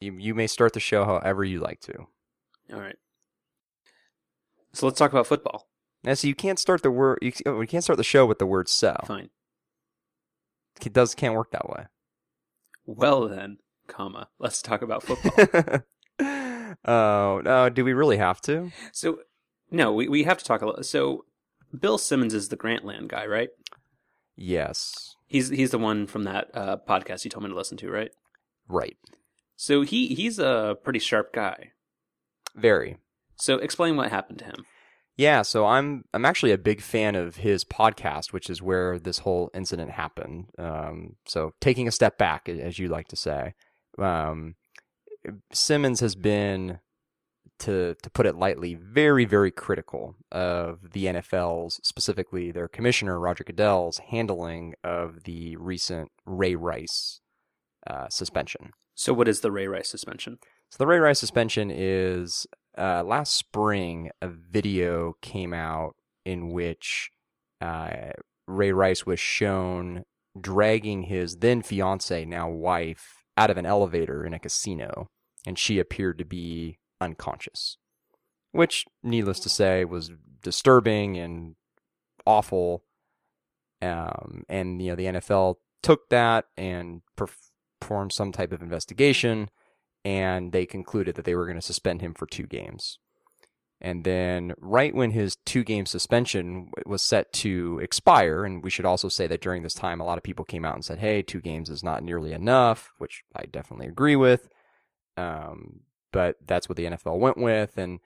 You, you may start the show however you like to. All right. So let's talk about football. Now, so you can't start the word. You, you can't start the show with the word "so." Fine. It does can't work that way. Well then, comma. Let's talk about football. oh no! Do we really have to? so, no, we we have to talk a little. So, Bill Simmons is the Grantland guy, right? Yes. He's he's the one from that uh, podcast you told me to listen to, right? Right. So he he's a pretty sharp guy. Very. So explain what happened to him. Yeah, so I'm I'm actually a big fan of his podcast, which is where this whole incident happened. Um, so taking a step back, as you like to say, um, Simmons has been, to to put it lightly, very very critical of the NFL's, specifically their commissioner Roger Goodell's handling of the recent Ray Rice uh, suspension. So what is the Ray Rice suspension? So the Ray Rice suspension is uh, last spring, a video came out in which uh, Ray Rice was shown dragging his then fiance, now wife, out of an elevator in a casino, and she appeared to be unconscious, which, needless to say, was disturbing and awful. Um, and you know the NFL took that and performed some type of investigation and they concluded that they were going to suspend him for two games. And then, right when his two game suspension was set to expire, and we should also say that during this time, a lot of people came out and said, hey, two games is not nearly enough, which I definitely agree with. Um, but that's what the NFL went with. And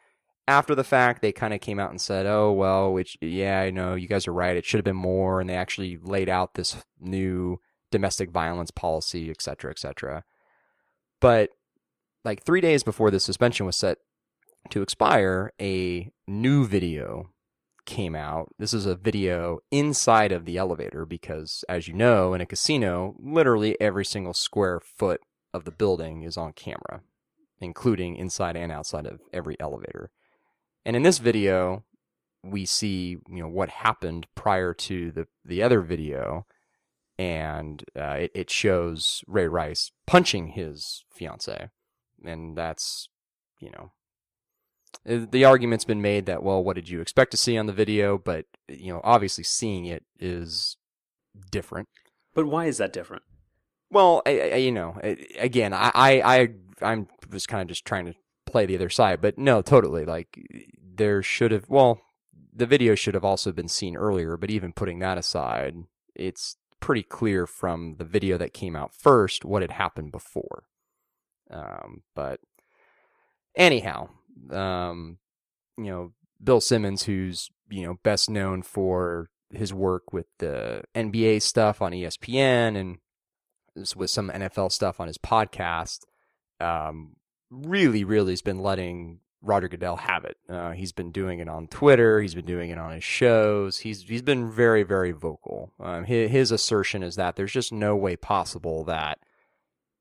after the fact, they kind of came out and said, oh, well, which, yeah, I know you guys are right. It should have been more. And they actually laid out this new domestic violence policy, et cetera, et cetera. But like three days before the suspension was set to expire, a new video came out. This is a video inside of the elevator because, as you know, in a casino, literally every single square foot of the building is on camera, including inside and outside of every elevator. And in this video, we see you know what happened prior to the the other video, and uh, it, it shows Ray Rice punching his fiance. And that's you know uh, the argument's been made that well what did you expect to see on the video? But you know obviously seeing it is different. But why is that different? Well I, I, you know again I, I i'm just kind of just trying to play the other side. But no totally like there should have well the video should have also been seen earlier but even putting that aside it's pretty clear from the video that came out first what had happened before. Um, but anyhow, um, you know, Bill Simmons, who's, you know, best known for his work with the NBA stuff on ESPN and with some NFL stuff on his podcast, um, really, really has been letting Roger Goodell have it. Uh, he's been doing it on Twitter. He's been doing it on his shows. He's he's been very very vocal. Um, his, his assertion is that there's just no way possible that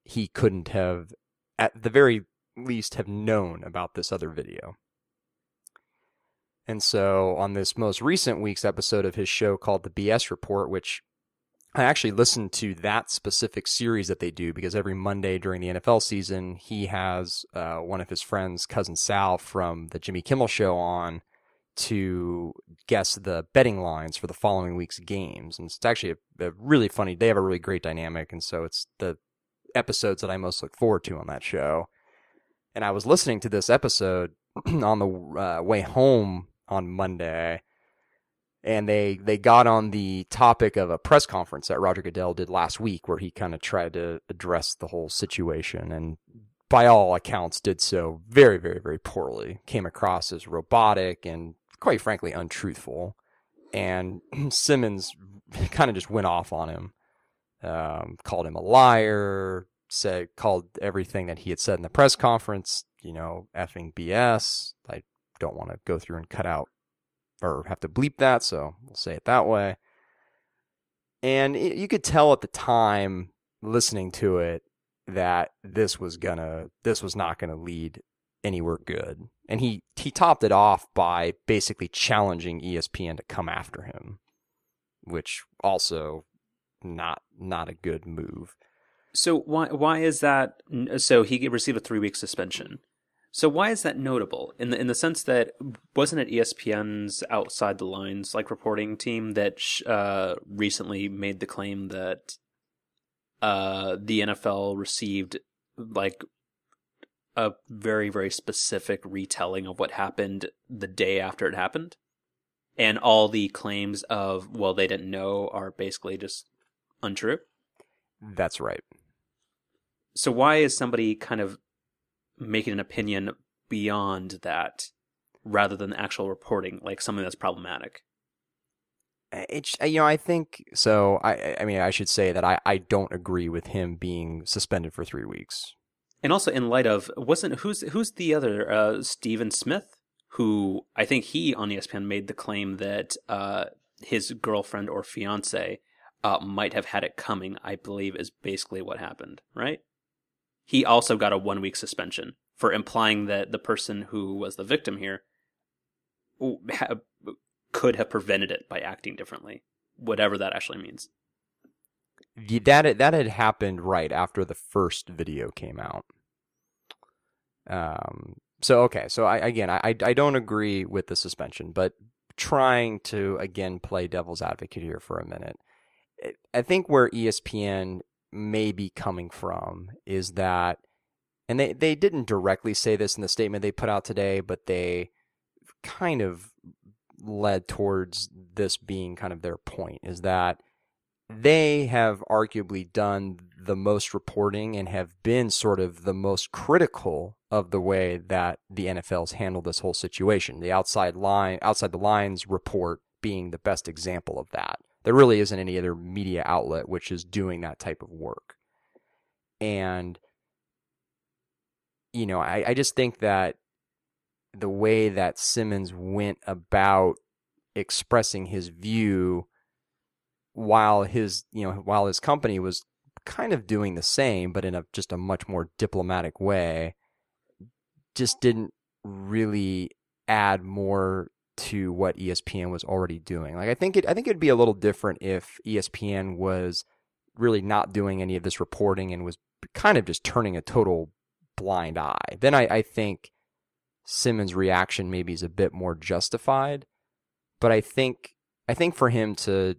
he couldn't have at the very least have known about this other video. And so on this most recent week's episode of his show called The BS Report, which I actually listened to that specific series that they do because every Monday during the NFL season, he has uh, one of his friends, cousin Sal from the Jimmy Kimmel show on to guess the betting lines for the following week's games. And it's actually a, a really funny, they have a really great dynamic. And so it's the episodes that I most look forward to on that show. And I was listening to this episode on the uh, way home on Monday, and they they got on the topic of a press conference that Roger Goodell did last week, where he kind of tried to address the whole situation, and by all accounts, did so very, very, very poorly. Came across as robotic and, quite frankly, untruthful. And Simmons kind of just went off on him um, called him a liar, said called everything that he had said in the press conference, you know, effing BS. I don't want to go through and cut out or have to bleep that, so we'll say it that way. And it, you could tell at the time listening to it that this was gonna this was not gonna lead anywhere good. And he he topped it off by basically challenging ESPN to come after him, which also not not a good move. So why why is that? So he received a three week suspension. So why is that notable in the in the sense that wasn't it ESPN's Outside the Lines like reporting team that uh, recently made the claim that uh, the NFL received like a very very specific retelling of what happened the day after it happened, and all the claims of well they didn't know are basically just untrue. That's right. So why is somebody kind of making an opinion beyond that rather than actual reporting, like something that's problematic? It's you know I think so. I I mean I should say that I I don't agree with him being suspended for three weeks. And also in light of wasn't who's who's the other uh, Stephen Smith who I think he on ESPN made the claim that uh, his girlfriend or fiance uh, might have had it coming. I believe is basically what happened, right? He also got a one week suspension for implying that the person who was the victim here could have prevented it by acting differently, whatever that actually means. That that had happened right after the first video came out. Um. So okay. So I again I I don't agree with the suspension, but trying to again play devil's advocate here for a minute. I think where ESPN may be coming from is that, and they, they didn't directly say this in the statement they put out today, but they kind of led towards this being kind of their point is that they have arguably done the most reporting and have been sort of the most critical of the way that the NFL's handled this whole situation. The outside line, outside the lines report being the best example of that. There really isn't any other media outlet which is doing that type of work. And, you know, I, I just think that the way that Simmons went about expressing his view while his, you know, while his company was kind of doing the same, but in a just a much more diplomatic way, just didn't really add more to what ESPN was already doing. Like I think it I think it'd be a little different if ESPN was really not doing any of this reporting and was kind of just turning a total blind eye. Then I, I think Simmons' reaction maybe is a bit more justified. But I think I think for him to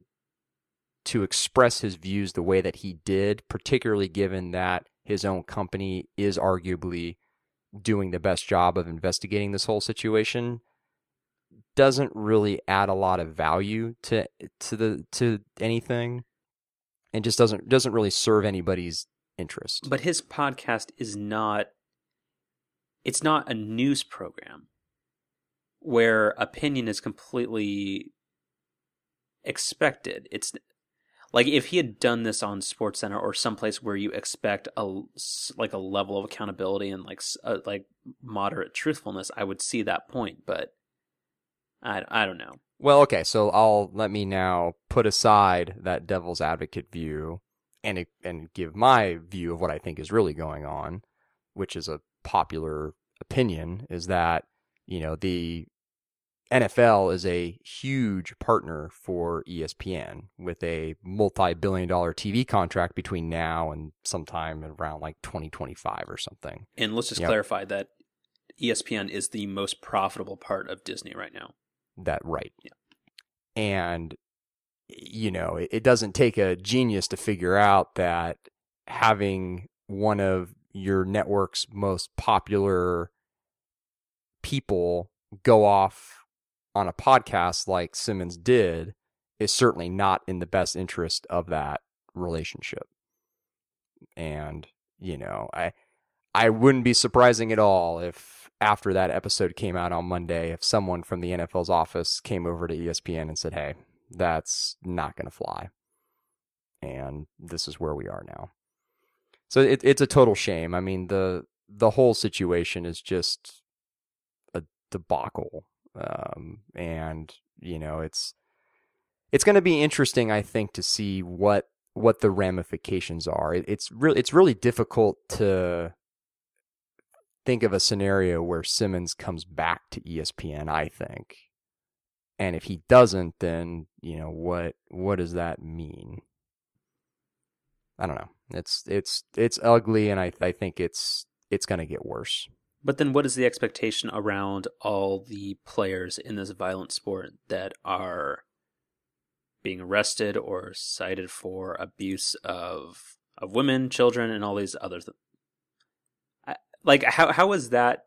to express his views the way that he did, particularly given that his own company is arguably doing the best job of investigating this whole situation, doesn't really add a lot of value to to the to anything and just doesn't doesn't really serve anybody's interest. But his podcast is not it's not a news program where opinion is completely expected. It's like if he had done this on SportsCenter or someplace where you expect a like a level of accountability and like a, uh, like moderate truthfulness, I would see that point. But I, I don't know. Well, okay, so I'll let me now put aside that devil's advocate view and and give my view of what I think is really going on, which is a popular opinion is that, you know, the NFL is a huge partner for ESPN with a multi-billion dollar TV contract between now and sometime around like 2025 or something. And let's just yep. clarify that ESPN is the most profitable part of Disney right now that right. Yeah. And you know, it, it doesn't take a genius to figure out that having one of your network's most popular people go off on a podcast like Simmons did is certainly not in the best interest of that relationship. And, you know, I I wouldn't be surprising at all if after that episode came out on Monday, if someone from the NFL's office came over to ESPN and said, "Hey, that's not going to fly," and this is where we are now. So it, it's a total shame. I mean the the whole situation is just a debacle, um, and you know it's it's going to be interesting, I think, to see what what the ramifications are. It, it's really it's really difficult to think of a scenario where Simmons comes back to ESPN, I think. And if he doesn't, then, you know, what what does that mean? I don't know. It's it's it's ugly, and I I think it's it's going to get worse. But then, what is the expectation around all the players in this violent sport that are being arrested or cited for abuse of of women, children, and all these other things? Like, how how was that?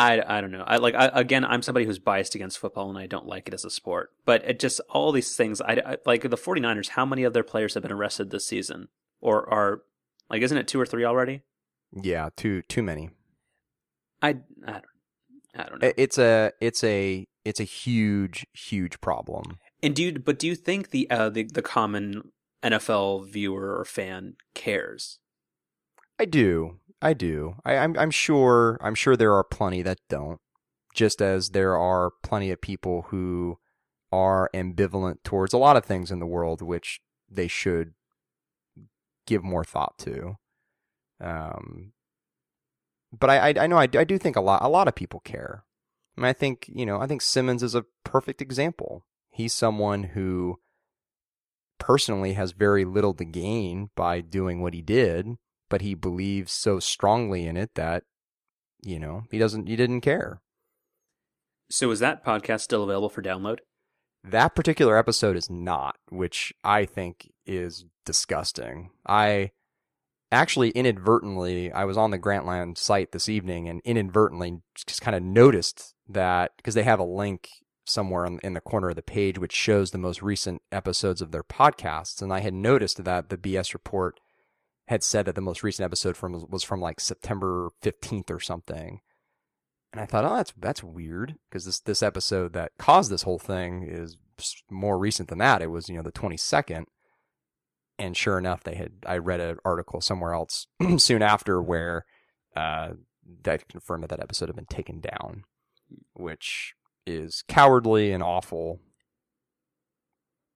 I, I don't know. I like I, again. I'm somebody who's biased against football, and I don't like it as a sport. But it just all these things. I, I like the 49ers. How many of their players have been arrested this season, or are like? Isn't it two or three already? Yeah, too too many. I I don't, I don't know. It's a it's a it's a huge huge problem. And do you, but do you think the uh, the the common NFL viewer or fan cares? I do. I do. I, I'm I'm sure I'm sure there are plenty that don't. Just as there are plenty of people who are ambivalent towards a lot of things in the world, which they should give more thought to. Um, but I, I, I know I, I do think a lot a lot of people care. I mean, I think you know I think Simmons is a perfect example. He's someone who personally has very little to gain by doing what he did, but he believes so strongly in it that you know he doesn't he didn't care. So is that podcast still available for download? That particular episode is not, which I think is disgusting. I actually inadvertently I was on the Grantland site this evening and inadvertently just kind of noticed that because they have a link somewhere in, in, the corner of the page which shows the most recent episodes of their podcasts and I had noticed that the BS report had said that the most recent episode from was from like September 15th or something. And I thought, "Oh, that's that's weird because this this episode that caused this whole thing is more recent than that. It was, you know, the 22nd." and sure enough, they had. I read an article somewhere else soon after where uh, that confirmed that that episode had been taken down, which is cowardly and awful.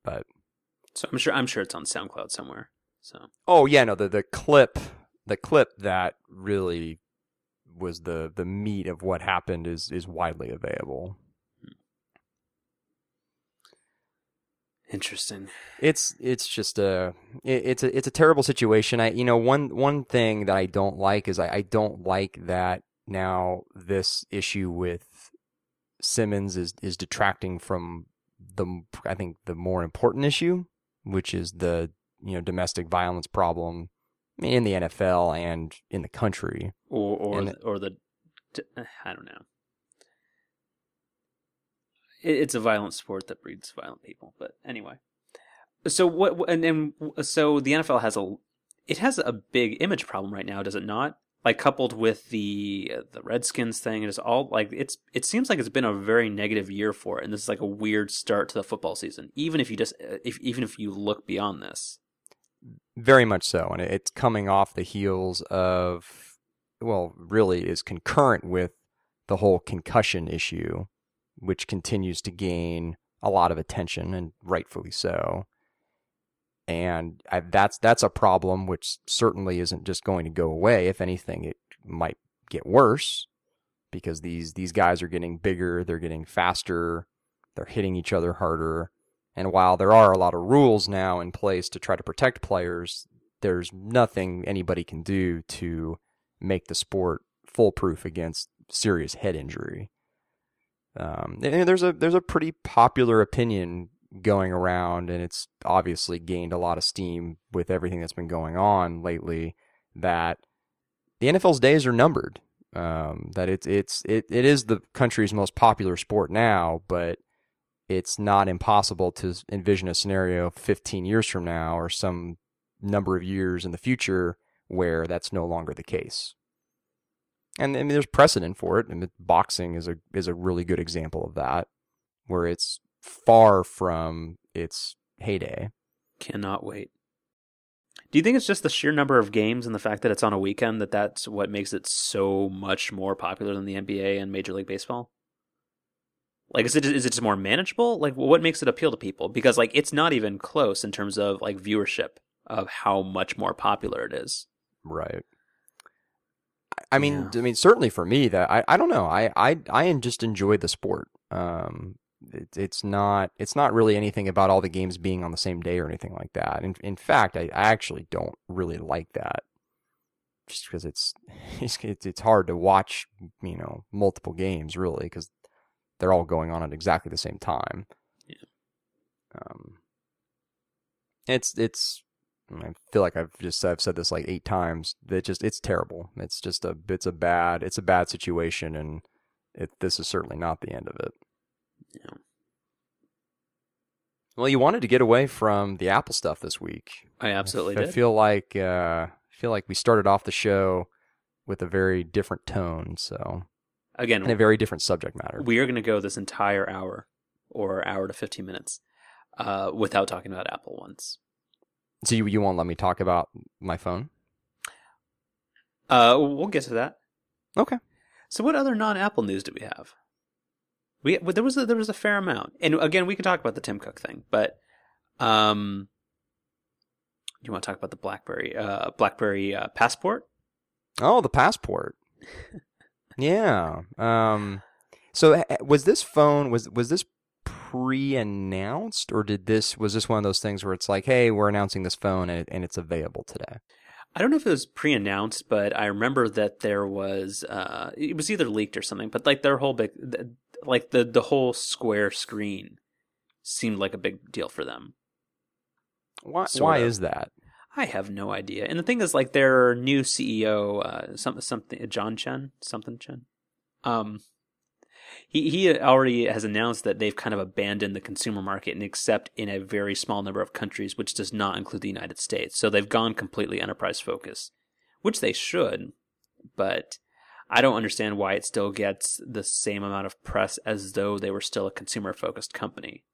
But so I'm sure I'm sure it's on SoundCloud somewhere. So oh yeah, no the the clip the clip that really was the the meat of what happened is is widely available. Interesting. It's it's just a it, it's a it's a terrible situation. I you know one one thing that I don't like is I, I don't like that now this issue with Simmons is is detracting from the I think the more important issue, which is the you know domestic violence problem in the NFL and in the country, or or and, or the eh, I don't know it's a violent sport that breeds violent people. But anyway, so what? And then so the NFL has a it has a big image problem right now, does it not? Like coupled with the the Redskins thing, it's all like it's it seems like it's been a very negative year for it, and this is like a weird start to the football season. Even if you just eh, if even if you look beyond this, very much so, and it's coming off the heels of well, really is concurrent with the whole concussion issue which continues to gain a lot of attention and rightfully so. And I, that's that's a problem which certainly isn't just going to go away. If anything, it might get worse because these these guys are getting bigger, they're getting faster, they're hitting each other harder. And while there are a lot of rules now in place to try to protect players, there's nothing anybody can do to make the sport foolproof against serious head injury. Um, there's a there's a pretty popular opinion going around, and it's obviously gained a lot of steam with everything that's been going on lately. That the NFL's days are numbered. Um, that it's it's it, it is the country's most popular sport now, but it's not impossible to envision a scenario 15 years from now or some number of years in the future where that's no longer the case and I mean, there's precedent for it. And boxing is a is a really good example of that, where it's far from its heyday. Cannot wait. Do you think it's just the sheer number of games and the fact that it's on a weekend that that's what makes it so much more popular than the NBA and Major League Baseball? Like, is it is it just more manageable? Like, what makes it appeal to people? Because like, it's not even close in terms of like viewership of how much more popular it is. Right. I mean, yeah. I mean, certainly for me, that I, I don't know. I, I, I just enjoy the sport. Um, it, it's not it's not really anything about all the games being on the same day or anything like that. In in fact, I, I actually don't really like that, just because it's it's it's hard to watch you know multiple games really because they're all going on at exactly the same time. Yeah. Um. It's it's I feel like I've just I've said this like eight times. That just it's terrible. It's just a it's a bad it's a bad situation, and it this is certainly not the end of it. Yeah. Well, you wanted to get away from the Apple stuff this week. I absolutely I did. feel like uh, I feel like we started off the show with a very different tone, so Again, and a very different subject matter. we are going to go this entire hour or hour to 15 minutes uh, without talking about Apple once. So you you won't let me talk about my phone? Uh, we'll get to that. Okay. So, what other non-Apple news do we have? We there was a, there was a fair amount, and again, we can talk about the Tim Cook thing, but um, you want to talk about the BlackBerry uh, BlackBerry uh, passport? Oh, the passport. yeah. Um. So eh, was this phone was was this pre-announced or did this was this one of those things where it's like, hey, we're announcing this phone and, it, and it's available today? I don't know if it was pre-announced, but I remember that there was uh, it was either leaked or something. But like their whole big, like the the whole square screen seemed like a big deal for them. Why Sort why of. is that? I have no idea. And the thing is, like their new CEO, uh, some something John Chen, something Chen, um, he he already has announced that they've kind of abandoned the consumer market and accept in a very small number of countries, which does not include the United States. So they've gone completely enterprise focused, which they should, but. I don't understand why it still gets the same amount of press as though they were still a consumer focused company.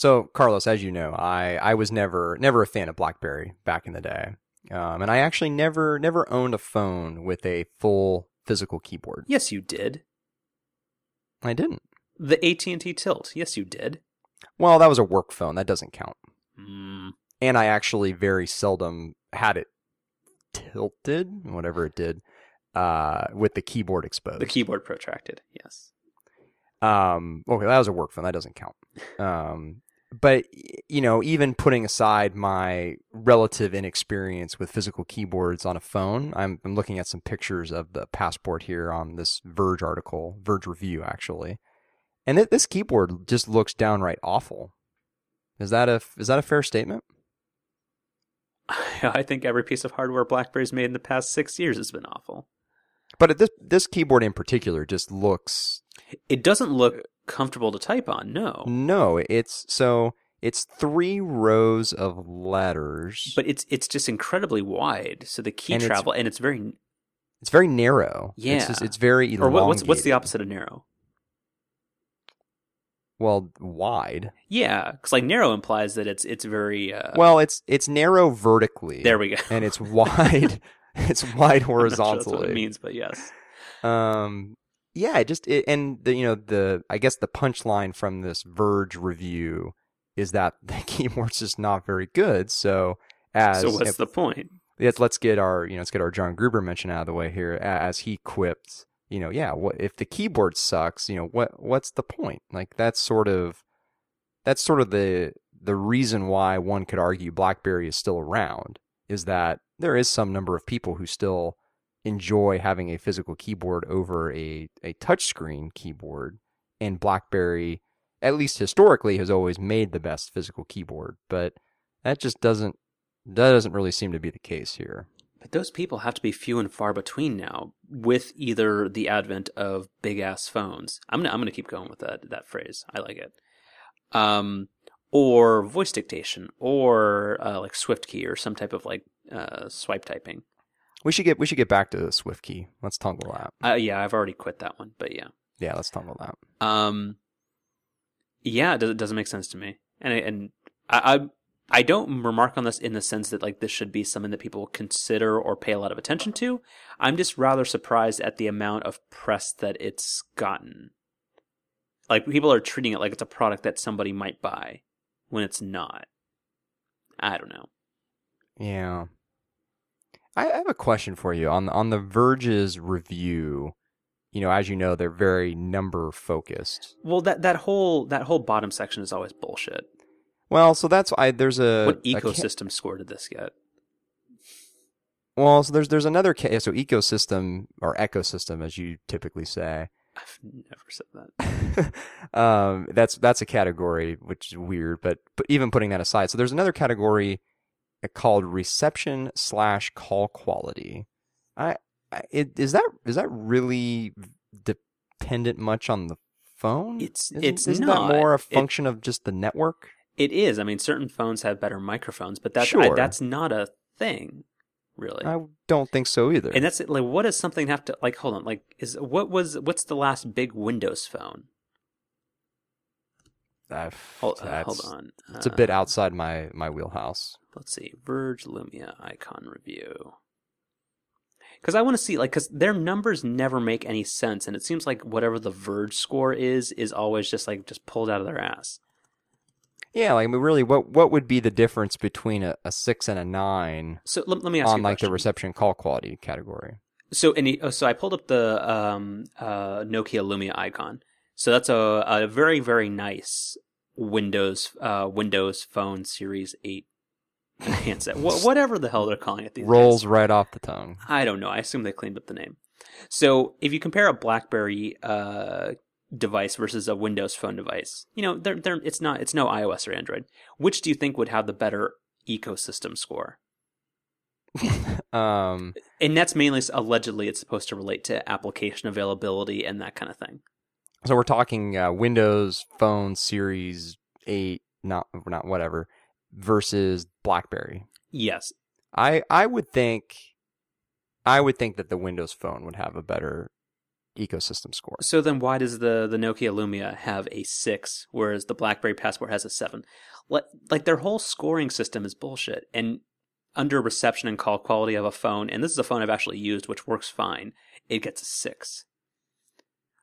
So, Carlos, as you know, I, I was never never a fan of BlackBerry back in the day, um, and I actually never never owned a phone with a full physical keyboard. Yes, you did. I didn't. The AT&T Tilt. Yes, you did. Well, that was a work phone. That doesn't count. Mm. And I actually very seldom had it tilted, whatever it did, uh, with the keyboard exposed. The keyboard protracted. Yes. Um, okay, that was a work phone. That doesn't count. Um, but you know, even putting aside my relative inexperience with physical keyboards on a phone, I'm, I'm looking at some pictures of the passport here on this Verge article, Verge review actually, and th- this keyboard just looks downright awful. Is that a is that a fair statement? I think every piece of hardware BlackBerry's made in the past six years has been awful. But this this keyboard in particular just looks It doesn't look comfortable to type on. No, no. It's so it's three rows of letters, but it's it's just incredibly wide. So the key And it's- travel and it's very it's very narrow. Yeah. it's, just, it's very or what, what's what's the opposite of narrow? Well, wide. Yeah, because like narrow implies that it's it's very uh, well, it's it's narrow vertically. There we go. and it's wide. it's wide not sure that's what horizontally. it means, but yes. Um, yeah, it just it, and the you know the I guess the punchline from this Verge review is that the keyboard's just not very good. So as so what's the point? let's let's get our you know let's get our John Gruber mention out of the way here as he quipped you know yeah what if the keyboard sucks you know what what's the point like that's sort of that's sort of the the reason why one could argue BlackBerry is still around is that there is some number of people who still enjoy having a physical keyboard over a a touchscreen keyboard and BlackBerry at least historically has always made the best physical keyboard but that just doesn't that doesn't really seem to be the case here. But those people have to be few and far between now, with either the advent of big ass phones. I'm gonna I'm gonna keep going with that that phrase. I like it. Um, or voice dictation, or uh, like SwiftKey, or some type of like uh, swipe typing. We should get we should get back to the SwiftKey. Let's toggle that. Uh, yeah, I've already quit that one, but yeah. Yeah, let's toggle that. Um, yeah, it does- it doesn't make sense to me, and I, and I, I I don't remark on this in the sense that like this should be something that people consider or pay a lot of attention to. I'm just rather surprised at the amount of press that it's gotten. Like people are treating it like it's a product that somebody might buy when it's not. I don't know. Yeah. I have a question for you on on the Verge's review. you know, as you know, they're very number focused. Well, that that whole that whole bottom section is always bullshit. Well, so that's I there's a what a ecosystem score did this get? well, so there's there's another so ecosystem or ecosystem as you typically say. I've never said that. um, that's that's a category which is weird, but but even putting that aside, so there's another category called reception slash call quality. I, I it, is that is that really dependent much on the phone? It's- isn't, it's isn't not. that more a It- function of just the network? It is. I mean, certain phones have better microphones, but that's Sure. I, that's not a thing, really. I don't think so either. and that's. Like, what does something have to like? Hold on. Like, is what was what's the last big Windows phone? I've- Hold, uh, hold on. It's a bit Uh, outside my my wheelhouse. Let's see. Verge Lumia icon review. Because I want to see, like, because their numbers never make any sense, and it seems like whatever the Verge score is is always just like just pulled out of their ass. Yeah, like I mean, really, what what would be the difference between a, a six and a nine So let, let me ask you on like the reception call quality category? So any, oh, so I pulled up the um, uh, Nokia Lumia icon. So that's a, a very very nice Windows uh, Windows Phone Series Eight handset. Wh- whatever the hell they're calling it these Rolls days. right off the tongue. I don't know. I assume they cleaned up the name. So if you compare a BlackBerry uh, device versus a Windows Phone device, you know, they're, they're, it's not it's no iOS or Android. Which do you think would have the better ecosystem score? Um, And that's mainly allegedly it's supposed to relate to application availability and that kind of thing. so we're talking uh, Windows Phone Series Eight, not not whatever, versus BlackBerry. Yes. I I would think, I would think that the Windows Phone would have a better ecosystem score. So then why does the, the Nokia Lumia have a 6 whereas the BlackBerry Passport has a 7? Like, like their whole scoring system is bullshit. And under reception and call quality of a phone, and this is a phone I've actually used which works fine, it gets a 6.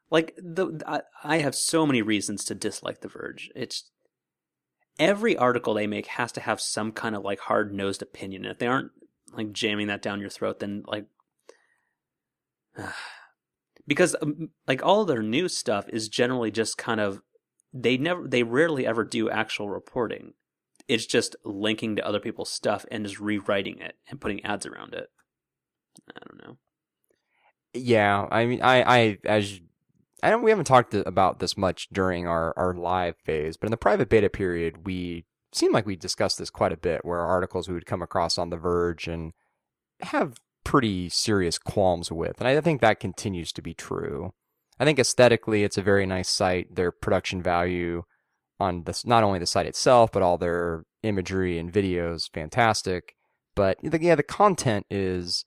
Like the I, I have so many reasons to dislike The Verge. It's every article they make has to have some kind of like hard-nosed opinion. And if they aren't like jamming that down your throat then like because um, like all their news stuff is generally just kind of they never they rarely ever do actual reporting. It's just linking to other people's stuff and just rewriting it and putting ads around it. I don't know. Yeah, I mean, I, I, as I don't, we haven't talked about this much during our our live phase, but in the private beta period, we seemed like we discussed this quite a bit, where articles we would come across on The Verge and have pretty serious qualms with, and I think that continues to be true. I think aesthetically, it's a very nice site. Their production value on this, not only the site itself, but all their imagery and videos, fantastic. But yeah, the content is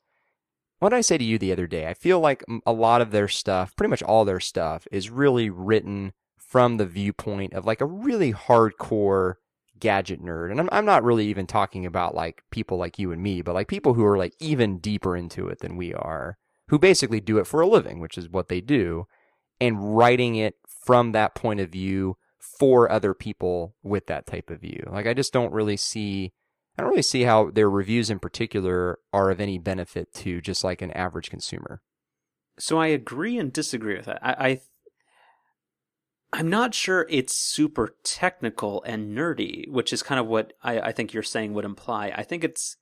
what did I say to you the other day? I feel like a lot of their stuff, pretty much all their stuff, is really written from the viewpoint of like a really hardcore gadget nerd. And I'm, I'm not really even talking about like people like you and me, but like people who are like even deeper into it than we are, who basically do it for a living, which is what they do, and writing it from that point of view for other people with that type of view. Like I just don't really see I don't really see how their reviews in particular are of any benefit to just like an average consumer. so i agree and disagree with that. I, I i'm not sure it's super technical and nerdy which is kind of what I, I think you're saying would imply. I think it's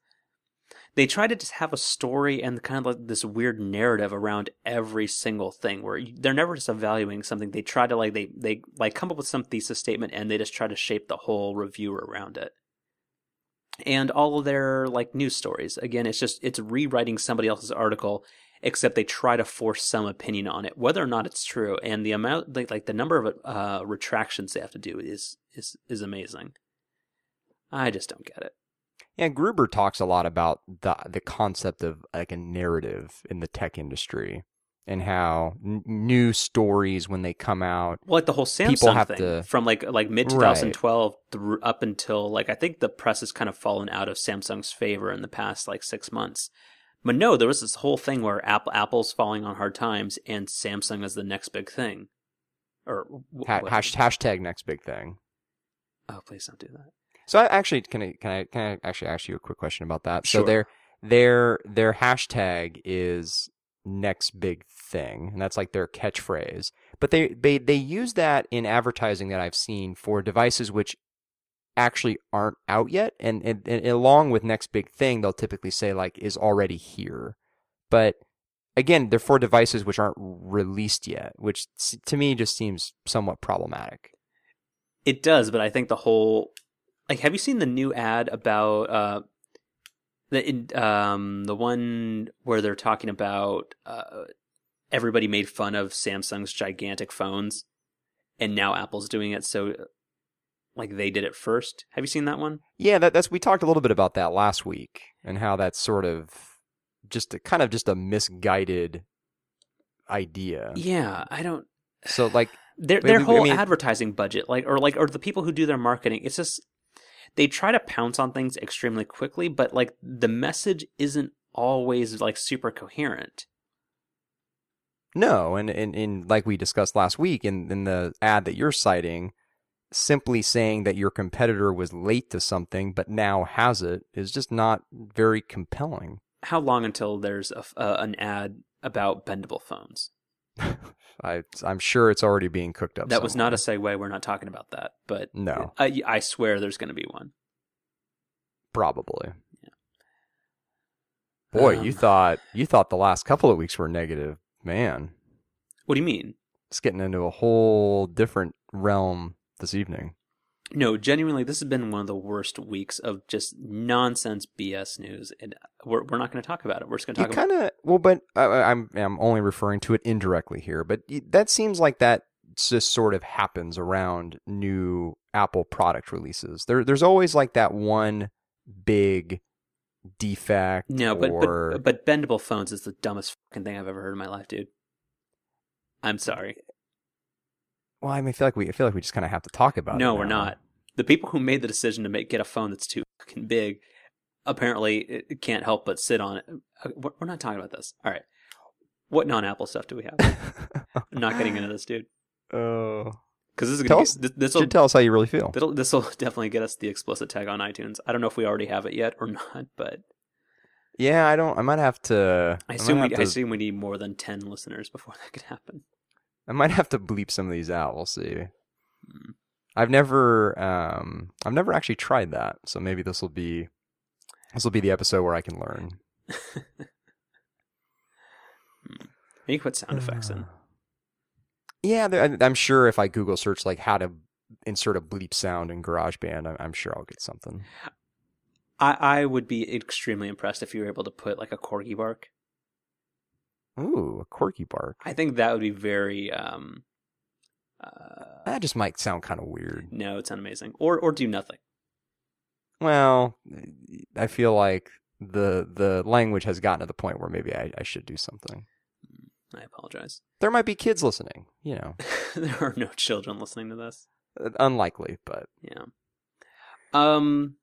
they try to just have a story and kind of like this weird narrative around every single thing where they're never just evaluating something. They try to like they they like come up with some thesis statement and they just try to shape the whole review around it and all of their like news stories. Again it's just it's rewriting somebody else's article except they try to force some opinion on it whether or not it's true. And the amount like, like the number of uh retractions they have to do is is is amazing. I just don't get it. Yeah, Gruber talks a lot about the the concept of like a narrative in the tech industry and how n- new stories when they come out. Well, like the whole Samsung People have thing to- from like like mid Right. 2012 through up until like I think the press has kind of fallen out of Samsung's favor in the past like six months. But no, there was this whole thing where Apple Apple's falling on hard times and Samsung is the next big thing. Or Ha- hash, hashtag next big thing. oh, please don't do that. So I actually can I can I can I actually ask you a quick question about that? So their their their hashtag is next big thing, and that's like their catchphrase. But they they they use that in advertising that I've seen for devices which actually aren't out yet, and, and, and along with next big thing, they'll typically say like is already here. But again, they're for devices which aren't released yet, which to me just seems somewhat problematic. It does, but I think the whole like have you seen the new ad about uh the um the one where they're talking about uh everybody made fun of Samsung's gigantic phones and now Apple's doing it so like they did it first. Have you seen that one? Yeah, that, that's we talked a little bit about that last week and how that's sort of just a, kind of just a misguided idea. Yeah, I don't So like their their whole I mean, advertising budget like or like or the people who do their marketing, it's just they try to pounce on things extremely quickly, but like the message isn't always like super coherent. No, and, and, and like we discussed last week in, in the ad that you're citing, simply saying that your competitor was late to something but now has it is just not very compelling. How long until there's a, uh, an ad about bendable phones? I, I'm sure it's already being cooked up. That somewhere. was not a segue. We're not talking about that. But no, I, I swear there's going to be one. Probably. Yeah. Boy, um, you thought you thought the last couple of weeks were negative, man. What do you mean? It's getting into a whole different realm this evening. No, genuinely, this has been one of the worst weeks of just nonsense BS news, and we're we're not going to talk about it. We're just going to talk. About kind of well, but I, I'm I'm only referring to it indirectly here. But that seems like that just sort of happens around new Apple product releases. There there's always like that one big defect. No, but, or... but but bendable phones is the dumbest fucking thing I've ever heard in my life, dude. I'm sorry. Well, I mean, I feel like we I feel like we just kind of have to talk about no, it. No, we're not. The people who made the decision to make get a phone that's too fucking big apparently it can't help but sit on it. Uh, we're not talking about this. All right. What non-Apple stuff do we have? I'm not getting into this, dude. Oh. Because this is tell us, this will tell us how you really feel. This will definitely get us the explicit tag on iTunes. I don't know if we already have it yet or not, but yeah, I don't. I might have to. I assume I we. To, I assume we need more than ten listeners before that could happen. I might have to bleep some of these out. We'll see. Hmm. I've never, um, I've never actually tried that, so maybe this will be, this will be the episode where I can learn. You put sound effects in. Yeah, I'm sure if I Google search like how to insert a bleep sound in GarageBand, I'm sure I'll get something. I, I would be extremely impressed if you were able to put like a corgi bark. Ooh, a quirky bark. I think that would be very. Um, uh, that just might sound kind of weird. No, it's not amazing. Or or do nothing. Well, I feel like the the language has gotten to the point where maybe I, I should do something. I apologize. There might be kids listening, you know. there are no children listening to this. Uh, unlikely, but yeah. Um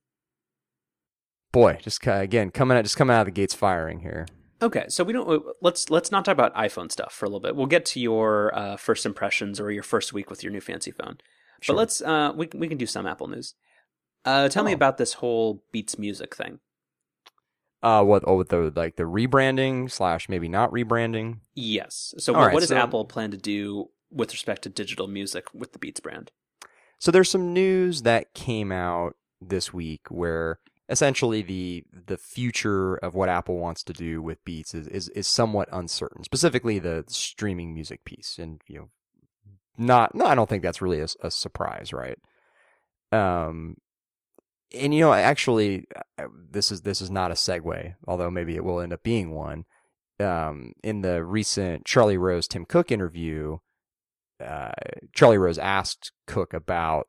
boy, just again coming out just coming out of the gates firing here. Okay, so we don't let's let's not talk about iPhone stuff for a little bit. We'll get to your uh, first impressions or your first week with your new fancy phone. Sure. But let's uh we we can do some Apple news. Uh tell oh. me about this whole Beats Music thing. Uh, what? Oh, with the like the rebranding slash maybe not rebranding. Yes. So, what, right, what does so, Apple plan to do with respect to digital music with the Beats brand? So there's some news that came out this week where essentially the the future of what Apple wants to do with Beats is is, is somewhat uncertain. Specifically, the streaming music piece, and you know, not no, I don't think that's really a, a surprise, right? Um, and you know, actually, uh, this is this is not a segue, although maybe it will end up being one. Um, in the recent Charlie Rose Tim Cook interview, uh, Charlie Rose asked Cook about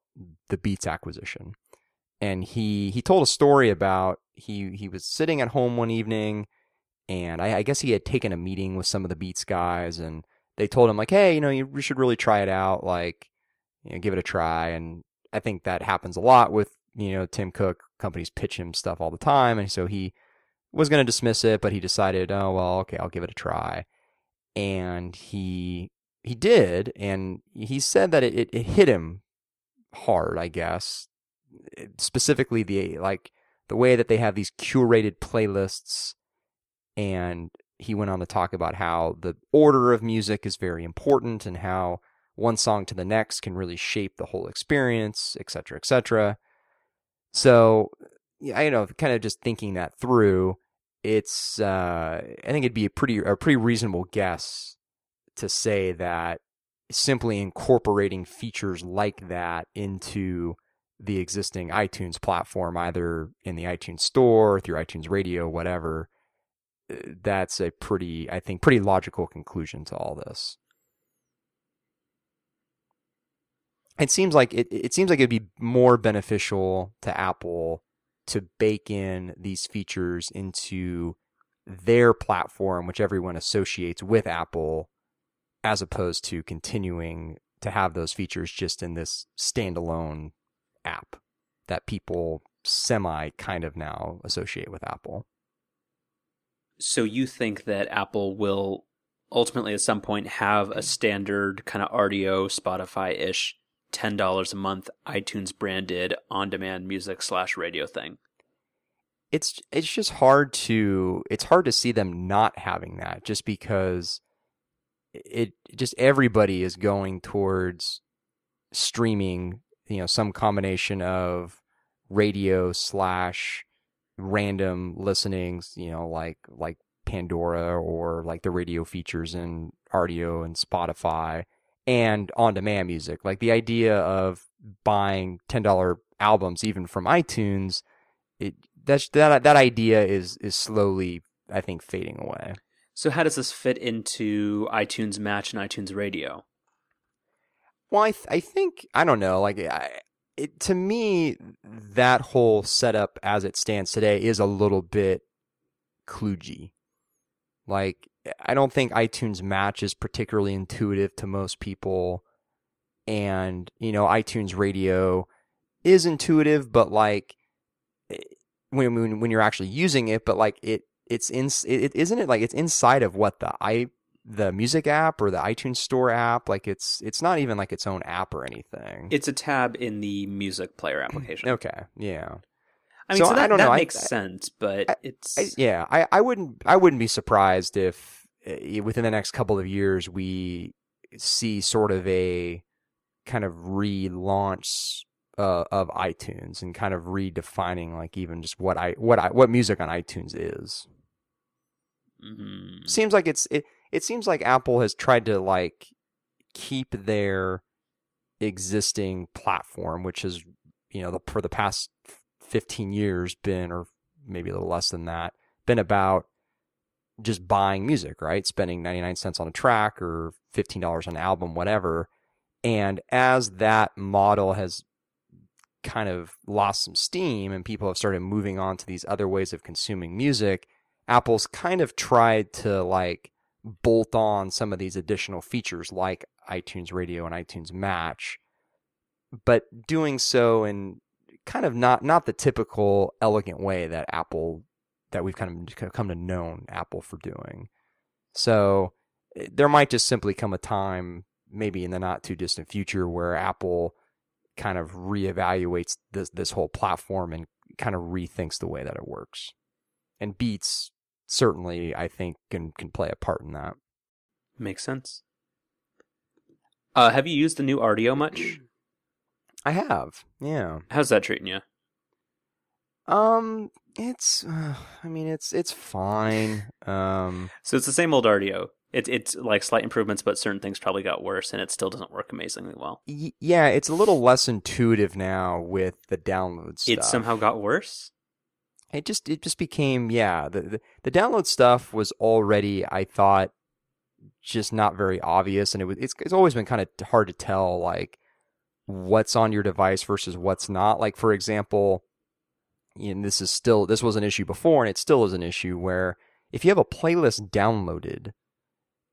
the Beats acquisition, and he he told a story about he he was sitting at home one evening, and I, I guess he had taken a meeting with some of the Beats guys, and they told him like, hey, you know, you should really try it out, like, you know, give it a try, and I think that happens a lot with you know, Tim Cook. Companies pitch him stuff all the time, and so he was going to dismiss it, but he decided, oh well, okay, I'll give it a try, and he he did, and he said that it, it, it hit him hard, I guess, specifically the like the way that they have these curated playlists and he went on to talk about how the order of music is very important and how one song to the next can really shape the whole experience, et cetera, et cetera. So, I know, kind of just thinking that through, it's uh, I think it'd be a pretty a pretty reasonable guess to say that simply incorporating features like that into the existing iTunes platform, either in the iTunes store, through iTunes Radio, whatever, uh, that's a pretty, I think, pretty logical conclusion to all this. It seems like it, it seems like it'd be more beneficial to Apple to bake in these features into their platform, which everyone associates with Apple, as opposed to continuing to have those features just in this standalone app that people semi kind of now associate with Apple. So you think that Apple will ultimately at some point have a standard kind of Rdio Spotify ish ten dollars a month iTunes branded on demand music slash radio thing? It's it's just hard to it's hard to see them not having that just because it just everybody is going towards streaming you know some combination of radio slash random listenings you know like like pandora or like the radio features in rdio and spotify and on demand music. Like the idea of buying $10 albums even from itunes it that's that that idea is is slowly i think fading away. So how does this fit into itunes match and itunes radio well, I th- I think I don't know. Like, I, it to me, that whole setup as it stands today is a little bit kludgy. Like, I don't think iTunes Match is particularly intuitive to most people, and you know, iTunes Radio is intuitive, but like eh, when when when you're actually using it, but like it it's in it isn't it like it's inside of what the i the music app or the iTunes Store app. Like it's it's not even like its own app or anything. It's a tab in the music player application. okay, yeah. I mean, so, so that, I don't that know. makes I, sense, but I, it's I, yeah. I, I wouldn't I wouldn't be surprised if uh, within the next couple of years we see sort of a kind of relaunch uh, of iTunes and kind of redefining like even just what I what I what music on iTunes is. Mm-hmm. Seems like it's it, it seems like Apple has tried to like keep their existing platform, which has you know the, for the past fifteen years been, or maybe a little less than that, been about just buying music, right? Spending ninety nine cents on a track or fifteen dollars on an album, whatever. And as that model has kind of lost some steam and people have started moving on to these other ways of consuming music, Apple's kind of tried to like bolt on some of these additional features like iTunes Radio and iTunes Match, but doing so in kind of not not the typical elegant way that Apple that we've kind of come to know Apple for doing. So eh, there might just simply come a time, maybe in the not too distant future, where Apple kind of reevaluates this this whole platform and kind of rethinks the way that it works. And Beats certainly I think can can play a part in that. Makes sense. Uh, have you used the new Rdio much? I have. Yeah. How's that treating you? Um, it's. Uh, I mean, it's it's fine. Um, so it's the same old Rdio. It's it's like slight improvements, but certain things probably got worse, and it still doesn't work amazingly well. Y- yeah, it's a little less intuitive now with the download stuff. It somehow got worse it just it just became yeah the, the, the download stuff was already I thought just not very obvious and it was it's, it's always been kind of hard to tell like what's on your device versus what's not. Like for example and this is still this was an issue before and it still is an issue where if you have a playlist downloaded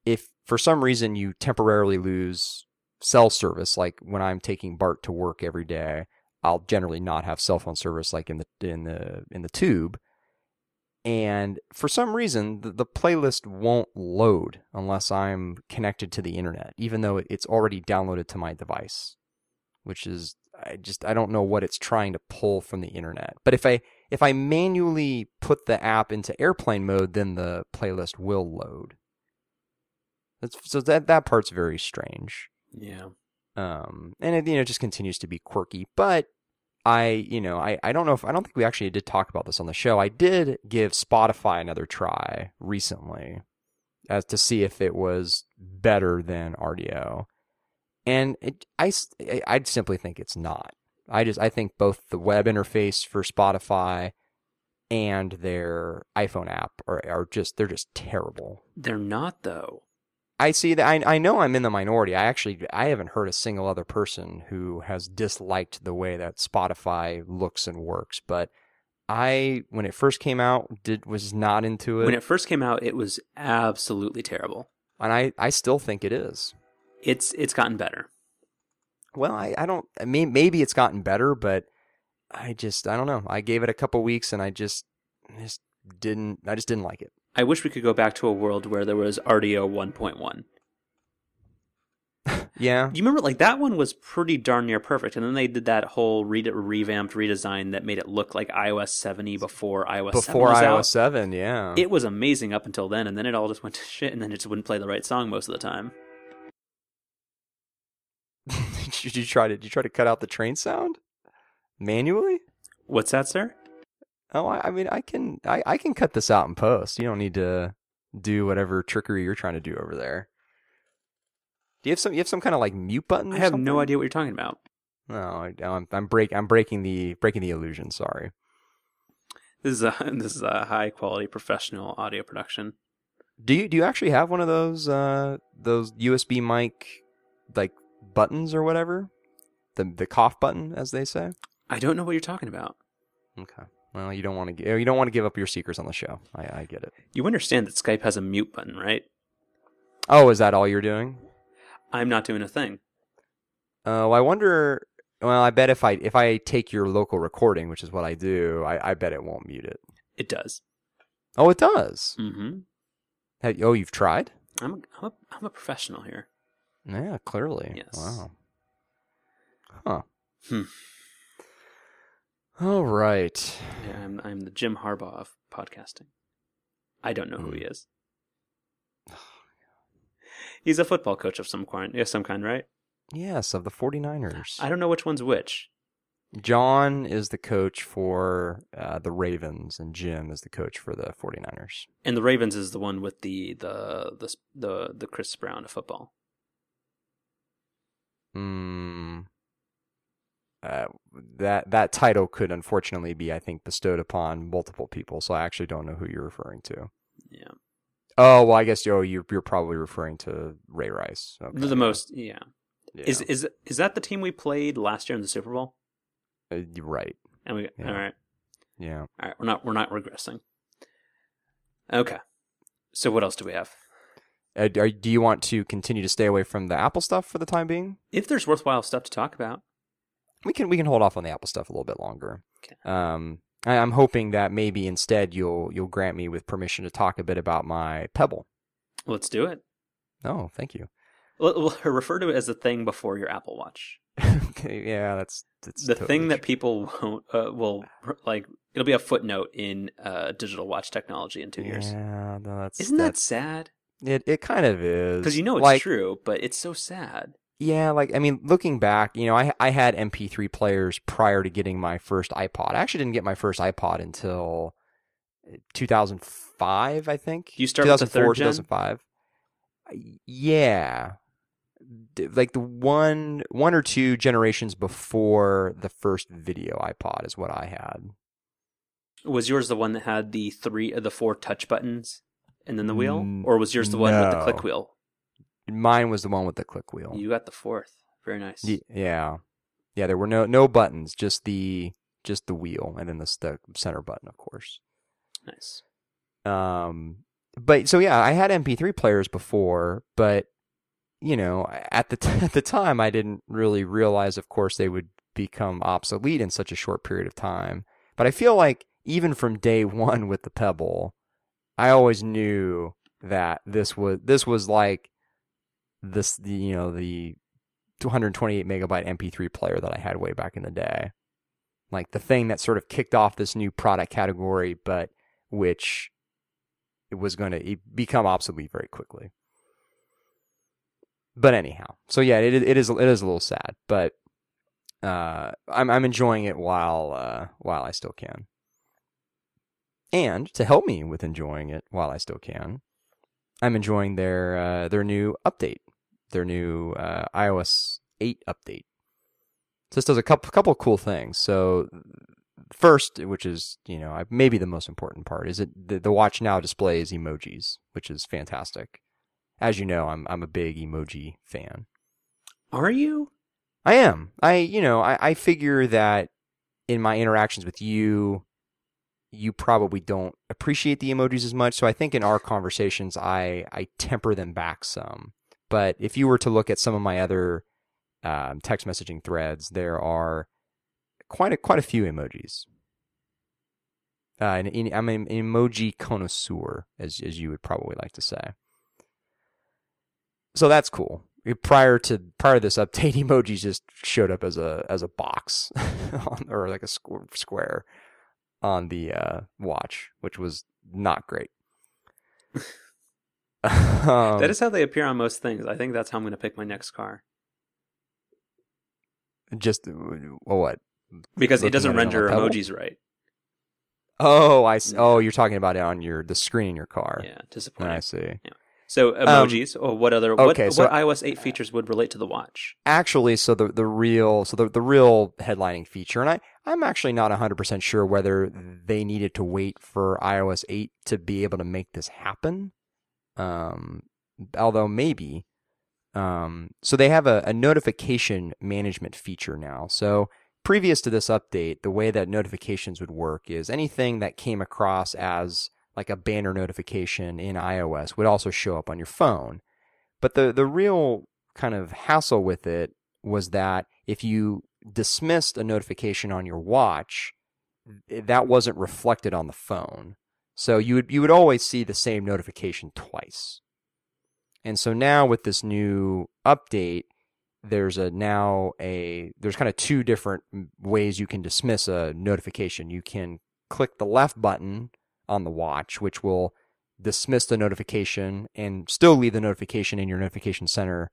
if for some reason you temporarily lose cell service like when I'm taking BART to work every day I'll generally not have cell phone service like in the in the in the tube. And for some reason, the, the playlist won't load unless I'm connected to the internet, even though it's already downloaded to my device, which is I just I don't know what it's trying to pull from the internet. But if I if I manually put the app into airplane mode, then the playlist will load. That's, so that that part's very strange. Yeah. Um, and it you know just continues to be quirky, but I you know I I don't know if I don't think we actually did talk about this on the show. I did give Spotify another try recently, as to see if it was better than Rdio, and it I I simply think it's not. I just I think both the web interface for Spotify and their iPhone app are are just they're just terrible. They're not though. I see that. I, I know I'm in the minority. I actually I haven't heard a single other person who has disliked the way that Spotify looks and works. But I, when it first came out, did was not into it, When it first came out, it was absolutely terrible. and I I still think it is. It's it's gotten better. Well, I I don't. I mean, maybe it's gotten better, but I just I don't know. I gave it a couple weeks, and I just just didn't. I just didn't like it. I wish we could go back to a world where there was Rdio 1.1. Yeah. You remember, like that one was pretty darn near perfect, and then they did that whole re- revamped redesign that made it look like iOS 70 before iOS 7 Before was iOS out. seven, yeah. It was amazing up until then, and then it all just went to shit, and then it just wouldn't play the right song most of the time. did you try to did you try to cut out the train sound manually? What's that, sir? Oh, I, I mean, I can I, I can cut this out in post. You don't need to do whatever trickery you're trying to do over there. Do you have some you have some kind of like mute button? I have something? no idea what you're talking about. No, I, I'm I'm break I'm breaking the breaking the illusion. Sorry. This is a this is a high quality professional audio production. Do you do you actually have one of those uh those USB mic like buttons or whatever? The the cough button, as they say. I don't know what you're talking about. Okay. Well, you don't want to you don't want to give up your secrets on the show. I, I get it. You understand that Skype has a mute button, right? Oh, is that all you're doing? I'm not doing a thing. Oh, I wonder. Well, I bet if I if I take your local recording, which is what I do, I, I bet it won't mute it. It does. Oh, it does. Mm-hmm. Have- oh, you've tried? I'm a, I'm a, I'm a professional here. Yeah, clearly. Yes. Wow. Huh. Hmm. All right. Yeah, I'm I'm the Jim Harbaugh of podcasting. I don't know who he Hmm. is. He's a football coach of some kind, yeah, some kind, right? Yes, of the 49ers. I don't know which one's which. John is the coach for uh, the Ravens, and Jim is the coach for the 49ers. And the Ravens is the one with the the the the, the Chris Brown of football. Hmm. Uh, that that title could unfortunately be, I think, bestowed upon multiple people. So I actually don't know who you're referring to. Yeah, Oh well, I guess oh, you're you're probably referring to Ray Rice. Okay. the, most. Yeah. Yeah. Is is is that the team we played last year in the Super Bowl? Uh, right? And we Yeah. all right, Yeah. all right. We're not we're not regressing. Okay. So what else do we have? Uh, do you want to continue to stay away from the Apple stuff for the time being? If there's worthwhile stuff to talk about, We can we can hold off on the Apple stuff a little bit longer. Okay. Um, I, I'm hoping that maybe instead you'll you'll grant me with permission to talk a bit about my Pebble. let's do it. Oh, thank you. We'll, we'll refer to it as the thing before your Apple Watch. okay, yeah, that's, that's the totally thing that people won't uh, will like. It'll be a footnote in uh, digital watch technology in two years. Yeah, no, that's Isn't that sad? it? It kind of is Because you know it's like, true, but it's so sad. Yeah, like I mean, looking back, you know, I I had MP3 players prior to getting my first iPod. I actually didn't get my first iPod until 2005, I think. You start with the 2004, third gen? 2005. Yeah, like the one one or two generations before the first video iPod is what I had. Was yours the one that had the three, uh, the four touch buttons, and then the wheel, or was yours the one with the click wheel? Mine was the one with the click wheel. You got the fourth. Very nice. Yeah, yeah. There were no no buttons, just the just the wheel, and then the, the center button, of course. Nice. Um, but so yeah, I had MP3 players before, but you know, at the t- at the time, I didn't really realize, of course, they would become obsolete in such a short period of time. But I feel like even from day one with the Pebble, I always knew that this was this was like this, the, you know, the 228 megabyte MP3 player that I had way back in the day. like the thing that sort of kicked off this new product category, but which it was going to become obsolete very quickly. But anyhow, so yeah, it it is it is a little sad, but uh, I'm I'm enjoying it while uh, while I still can. And to help me with enjoying it while I still can, I'm enjoying their uh, their new update, their new uh, iOS 8 update. So this does a couple couple of cool things. So first, which is you know maybe the most important part, is it the, the watch now displays emojis, which is fantastic. As you know, I'm I'm a big emoji fan. Are you? I am. I you know I, I figure that in my interactions with you, you probably don't appreciate the emojis as much. So I think in our conversations, I I temper them back some. But if you were to look at some of my other um, text messaging threads, there are quite a quite a few emojis. Uh, and, and I'm an emoji connoisseur, as as you would probably like to say. So that's cool. Prior to prior to this update, emojis just showed up as a as a box on, or like a square on the uh, watch, which was not great. um, that is how they appear on most things. I think that's how I'm going to pick my next car. Just well, what? Because it doesn't render emojis right. Oh, I see. Oh, you're talking about it on your the screen in your car. Yeah, disappointing. I see. Yeah. So emojis, um, or what other okay, what, so, what iOS 8 features would relate to the watch? Actually, so the the real so the the real headlining feature, and I I'm actually not 100 percent sure whether they needed to wait for iOS 8 to be able to make this happen. Um, although maybe. Um, so they have a, a notification management feature now. So previous to this update, the way that notifications would work is anything that came across as like a banner notification in iOS would also show up on your phone. But the, the real kind of hassle with it was that if you dismissed a notification on your watch, that wasn't reflected on the phone. So you would you would always see the same notification twice. And so now with this new update, there's a now a there's kind of two different ways you can dismiss a notification. You can click the left button on the watch, which will dismiss the notification and still leave the notification in your notification center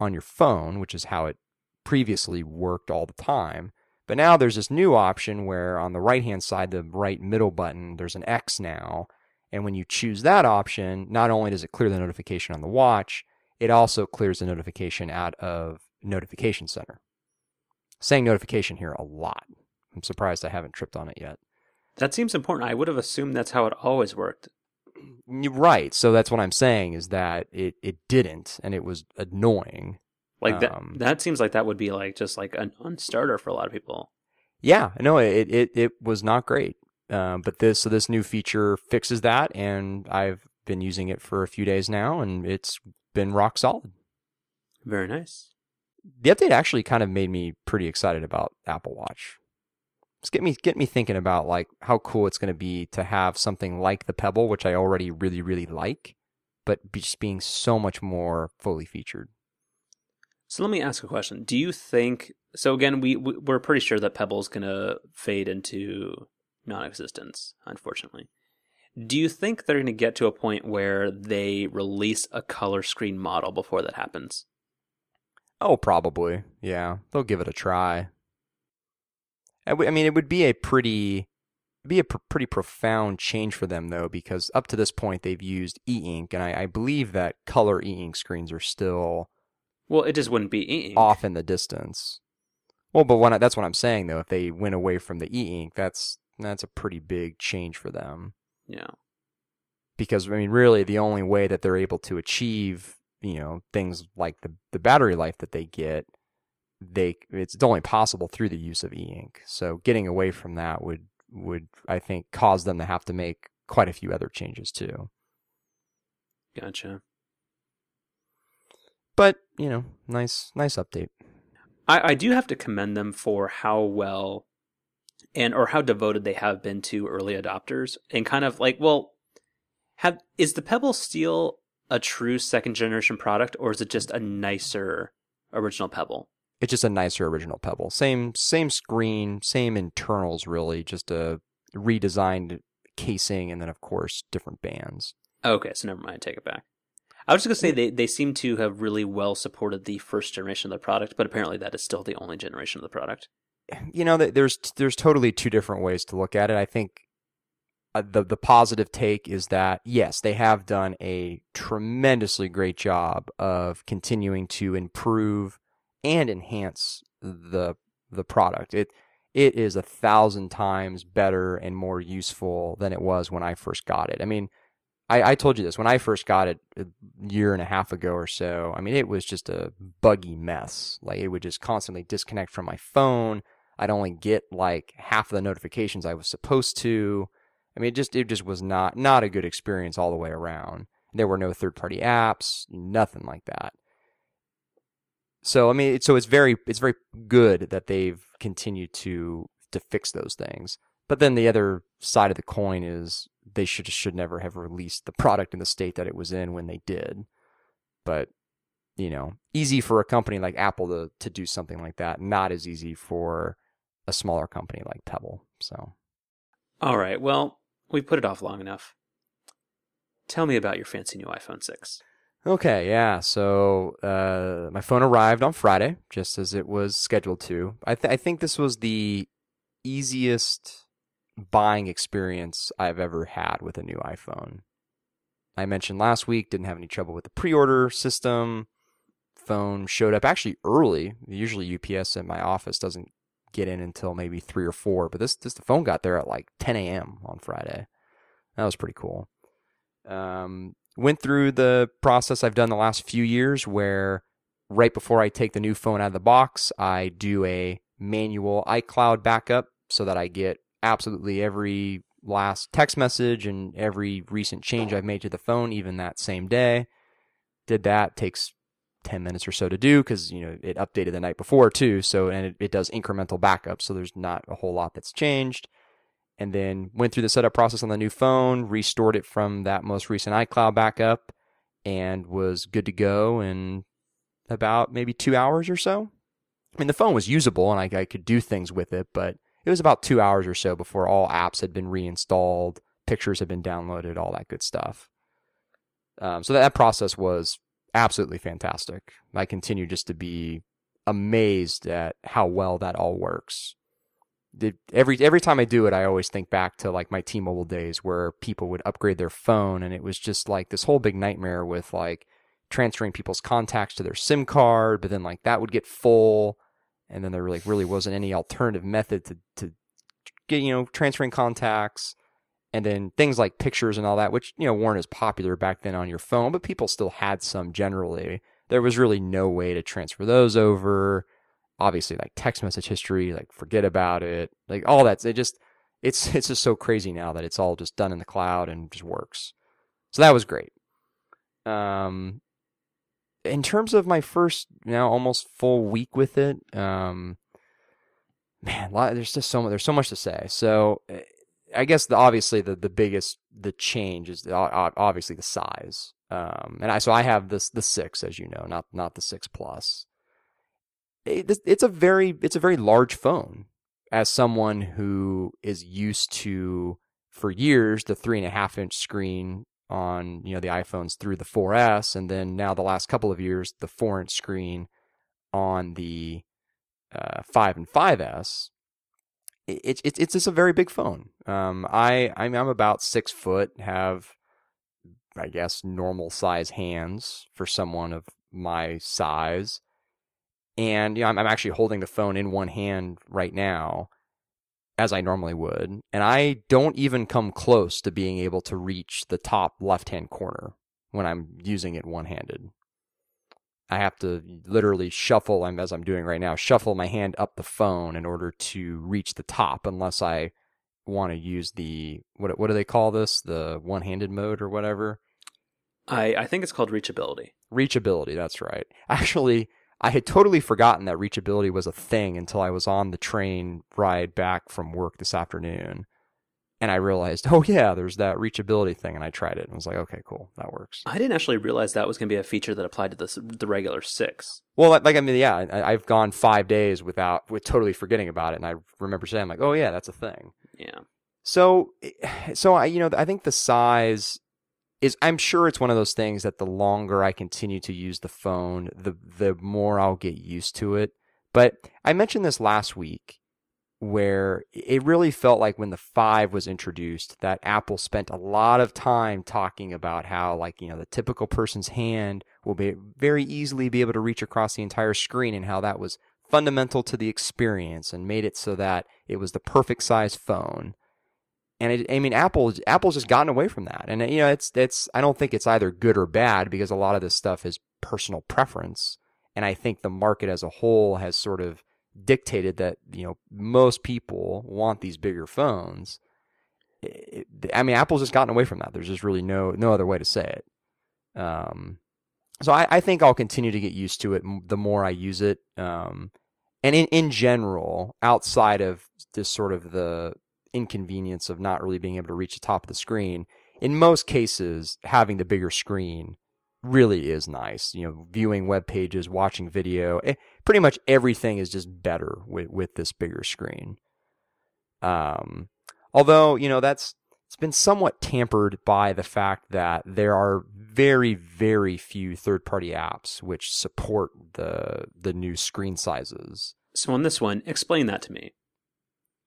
on your phone, which is how it previously worked all the time. But now there's this new option where on the right hand side, the right middle button, there's an X now. And when you choose that option, not only does it clear the notification on the watch, it also clears the notification out of Notification Center. Saying notification here a lot. I'm surprised I haven't tripped on it yet. That seems important. I would have assumed that's how it always worked. Right. So that's what I'm saying is that it, it didn't, and it was annoying. Like that. Um, that seems like that would be like just like an unstarter for a lot of people. Yeah. No. It it it was not great. Um, but this so this new feature fixes that, and I've been using it for a few days now, and it's been rock solid. Very nice. The update actually kind of made me pretty excited about Apple Watch. Just get me get me thinking about like how cool it's going to be to have something like the Pebble, which I already really really like, but just being so much more fully featured. So let me ask a question. Do you think so again we we're pretty sure that Pebble's to fade into non-existence, unfortunately. Do you think they're to get to a point where they release a color screen model before that happens? Oh, probably. Yeah, they'll give it a try. I mean, it would be a pretty, be a pr- pretty profound change for them though, because up to this point they've used e-ink, and I, I believe that color e-ink screens are still. Well, it just wouldn't be e-ink. Off in the distance. Well, but when I, that's what I'm saying though. If they went away from the e-ink, that's that's a pretty big change for them. Yeah. Because I mean, really, the only way that they're able to achieve, you know, things like the the battery life that they get, they it's only possible through the use of e-ink. So getting away from that would would I think cause them to have to make quite a few other changes too. Gotcha. But you know, nice nice update. I, I do have to commend them for how well and or how devoted they have been to early adopters and kind of like well have is the pebble steel a true second generation product or is it just a nicer original pebble it's just a nicer original Pebble. Same same screen, same internals really, just a redesigned casing and then of course different bands. Okay, so never mind. Take it back. I was just gonna say they, they seem to have really well supported the first generation of the product, but apparently that is still the only generation of the product. You know, there's there's totally two different ways to look at it. I think uh, the the positive take is that yes, they have done a tremendously great job of continuing to improve and enhance the the product. It it is a thousand times better and more useful than it was when I first got it. I mean, I, I told you this when I first got it a year and a half ago or so. I mean, it was just a buggy mess. Like it would just constantly disconnect from my phone. I'd only get like half of the notifications I was supposed to. I mean, it just it just was not not a good experience all the way around. There were no third party apps, nothing like that. So I mean, so it's very it's very good that they've continued to to fix those things. But then the other side of the coin is they should should never have released the product in the state that it was in when they did. But you know, easy for a company like Apple to to do something like that. Not as easy for a smaller company like Pebble. So, all right. Well, we put it off long enough. Tell me about your fancy new iPhone six. Okay, yeah. So uh, my phone arrived on Friday, just as it was scheduled to. I, th- I think this was the easiest buying experience I've ever had with a new iPhone. I mentioned last week, didn't have any trouble with the pre order system. Phone showed up actually early. Usually UPS at my office doesn't get in until maybe three or four, but this, this the phone got there at like 10 a.m. on Friday. That was pretty cool. Um, went through the process I've done the last few years where right before I take the new phone out of the box, I do a manual iCloud backup so that I get absolutely every last text message and every recent change I've made to the phone, even that same day. Did that takes 10 minutes or so to do because you know it updated the night before too so and it, it does incremental backup so there's not a whole lot that's changed and then went through the setup process on the new phone restored it from that most recent icloud backup and was good to go in about maybe two hours or so i mean the phone was usable and I, I could do things with it but it was about two hours or so before all apps had been reinstalled, pictures had been downloaded, all that good stuff. Um, so that, that process was absolutely fantastic. I continue just to be amazed at how well that all works. Every every time I do it, I always think back to like my T-Mobile days where people would upgrade their phone, and it was just like this whole big nightmare with like transferring people's contacts to their SIM card, but then like that would get full and then there really really wasn't any alternative method to to get you know transferring contacts and then things like pictures and all that which you know weren't as popular back then on your phone but people still had some generally. There was really no way to transfer those over. Obviously like text message history like forget about it like all that. It just it's it's just so crazy now that it's all just done in the cloud and just works. So that was great. Um in terms of my first now almost full week with it, um, man, there's just so much. There's so much to say. So, eh, I guess the obviously the the biggest the change is the, obviously the size. Um, and I so I have this the six as you know, not not the six plus. It, it's a very it's a very large phone. As someone who is used to for years the three and a half inch screen on you know the iPhones through the 4S, and then now the last couple of years the four inch screen on the uh, 5 and 5S. It's it's it's just a very big phone. Um, I I'm, I'm about six foot, have I guess normal size hands for someone of my size, and you know I'm, I'm actually holding the phone in one hand right now as I normally would, and I don't even come close to being able to reach the top left hand corner when I'm using it one handed. I have to literally shuffle, as I'm doing right now, shuffle my hand up the phone in order to reach the top, unless I want to use the what what do they call this? The one handed mode or whatever. I I think it's called reachability. Reachability, that's right. Actually, I had totally forgotten that reachability was a thing until I was on the train ride back from work this afternoon. and I realized, oh yeah, there's that reachability thing, and I tried it and was like, okay, cool, that works. I didn't actually realize that was going to be a feature that applied to the the regular six. Well, like, I mean, yeah, I, I've gone five days without with totally forgetting about it, and I remember saying like, oh yeah, that's a thing. Yeah. So, eh, so I, you know, I think the size is. I'm sure it's one of those things that the longer I continue to use the phone, the the more I'll get used to it. But I mentioned this last week where it really felt like when the 5 was introduced that Apple spent a lot of time talking about how like you know the typical person's hand will be very easily be able to reach across the entire screen and how that was fundamental to the experience and made it so that it was the perfect size phone. And it, I mean, Apple Apple's just gotten away from that, and you know, it's it's. I don't think it's either good or bad because a lot of this stuff is personal preference, and I think the market as a whole has sort of dictated that you know most people want these bigger phones. It, I mean, Apple's just gotten away from that. There's just really no no other way to say it. Um, so I, I think I'll continue to get used to it the more I use it. Um, and in in general, outside of this sort of the inconvenience of not really being able to reach the top of the screen, in most cases, having the bigger screen really is nice. You know, viewing web pages, watching video, eh, pretty much everything is just better with with this bigger screen. Um, although you know that's it's been somewhat tampered by the fact that there are very very few third party apps which support the the new screen sizes. So on this one, explain that to me.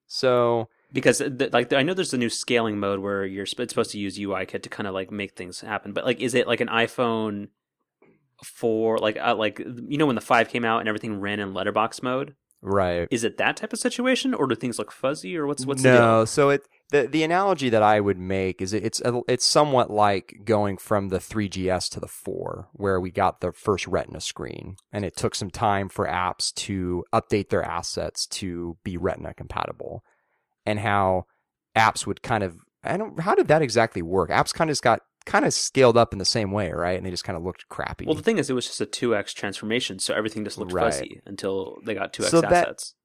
So because like I know there's a new scaling mode where you're it's supposed to use UIKit to kind of like make things happen. But like, is it like an iPhone four? Like, uh, like you know when the five came out and everything ran in letterbox mode. Right. Is it that type of situation, or do things look fuzzy, or what's what's no? So it the the analogy that I would make is it's it's somewhat like going from the 3GS to the 4, where we got the first Retina screen, and it took some time for apps to update their assets to be Retina compatible and how apps would kind of I don't how did that exactly work? Apps kind of just got kind of scaled up in the same way, right? And they just kind of looked crappy. Well, the thing is, it was just a two x transformation, so everything just looked right. fuzzy until they got two x so assets.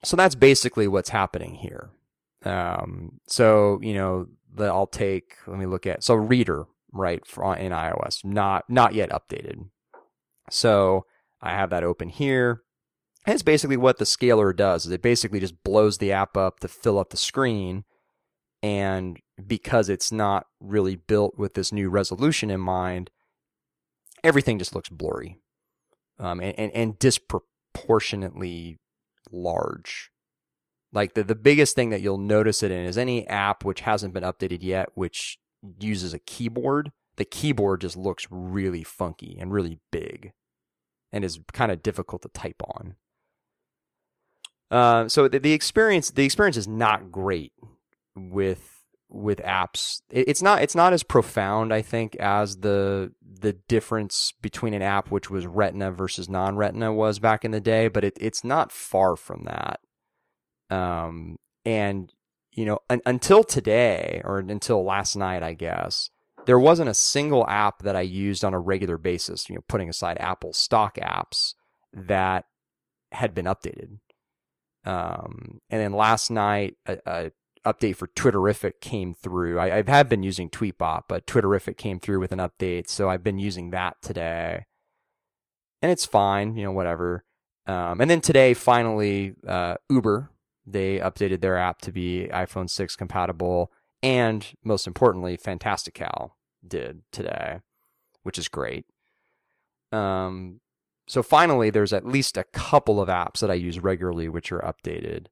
That, so that's basically what's happening here. Um, so you know, the, I'll take. Let me look at so Reeder right for, in iOS, not not yet updated. So I have that open here. And it's basically what the scaler does. Is it basically just blows the app up to fill up the screen, and because it's not really built with this new resolution in mind, everything just looks blurry, um, and, and, and disproportionately large. Like the the biggest thing that you'll notice it in is any app which hasn't been updated yet, which uses a keyboard. The keyboard just looks really funky and really big, and is kind of difficult to type on. Uh, so the, the, experience the experience is not great with with apps. It, it's not it's not as profound I think as the the difference between an app which was Retina versus non Retina was back in the day, but it, it's not far from that. Um, and you know un, until today or until last night, I guess there wasn't a single app that I used on a regular basis. You know, putting aside Apple stock apps that had been updated. Um, and then last night, a, a, update for Twitterrific came through. I, I have been using Tweetbot, but Twitterrific came through with an update, so I've been using that today, and it's fine. You know, whatever. Um, and then today, finally, uh, Uber they updated their app to be iPhone 6 compatible, and most importantly, Fantastical did today, which is great. Um, so finally, there's at least a couple of apps that I use regularly which are updated.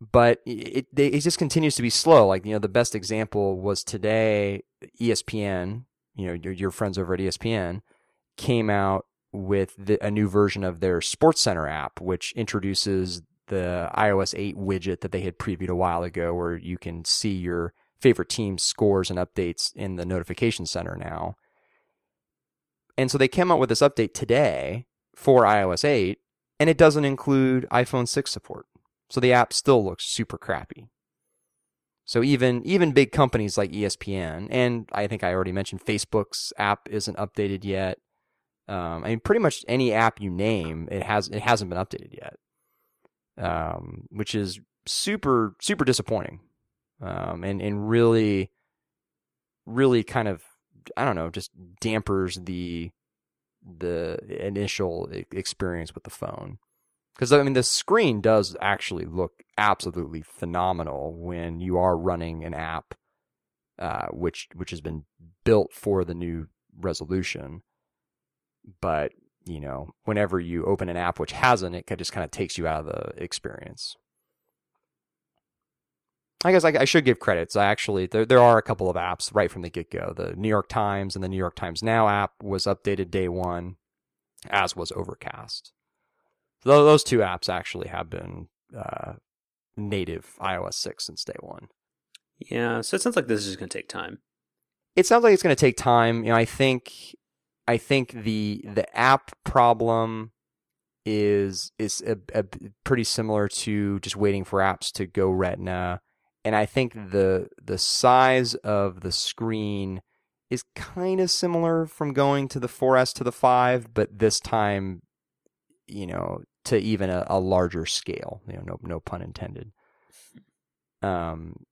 But it, it, it just continues to be slow. Like, you know, the best example was today, ESPN, you know, your, your friends over at ESPN came out with the, a new version of their SportsCenter app, which introduces the iOS 8 widget that they had previewed a while ago, where you can see your favorite team's scores and updates in the notification center now. And so they came out with this update today for iOS 8, and it doesn't include iPhone 6 support. So the app still looks super crappy. So even even big companies like ESPN, and I think I already mentioned Facebook's app isn't updated yet. Um, I mean, pretty much any app you name, it has it hasn't been updated yet, um, which is super super disappointing. um, and and really, really kind of I don't know, just dampers the the initial experience with the phone. Because I mean, the screen does actually look absolutely phenomenal when you are running an app, uh, which which has been built for the new resolution. But you know, whenever you open an app which hasn't, it just kind of takes you out of the experience. I guess I, I, should give credits. I actually there there are a couple of apps right from the get go. The New York Times and the New York Times Now app was updated day one, as was Overcast. So those two apps actually have been uh, native iOS six since day one. Yeah, so it sounds like this is going to take time. It sounds like it's going to take time. You know, I think I think the the app problem is is a, a pretty similar to just waiting for apps to go Retina and I think the the size of the screen is kind of similar from going to the 4S to the 5, but this time, you know, to even a, a larger scale. You know, no no pun intended. Um,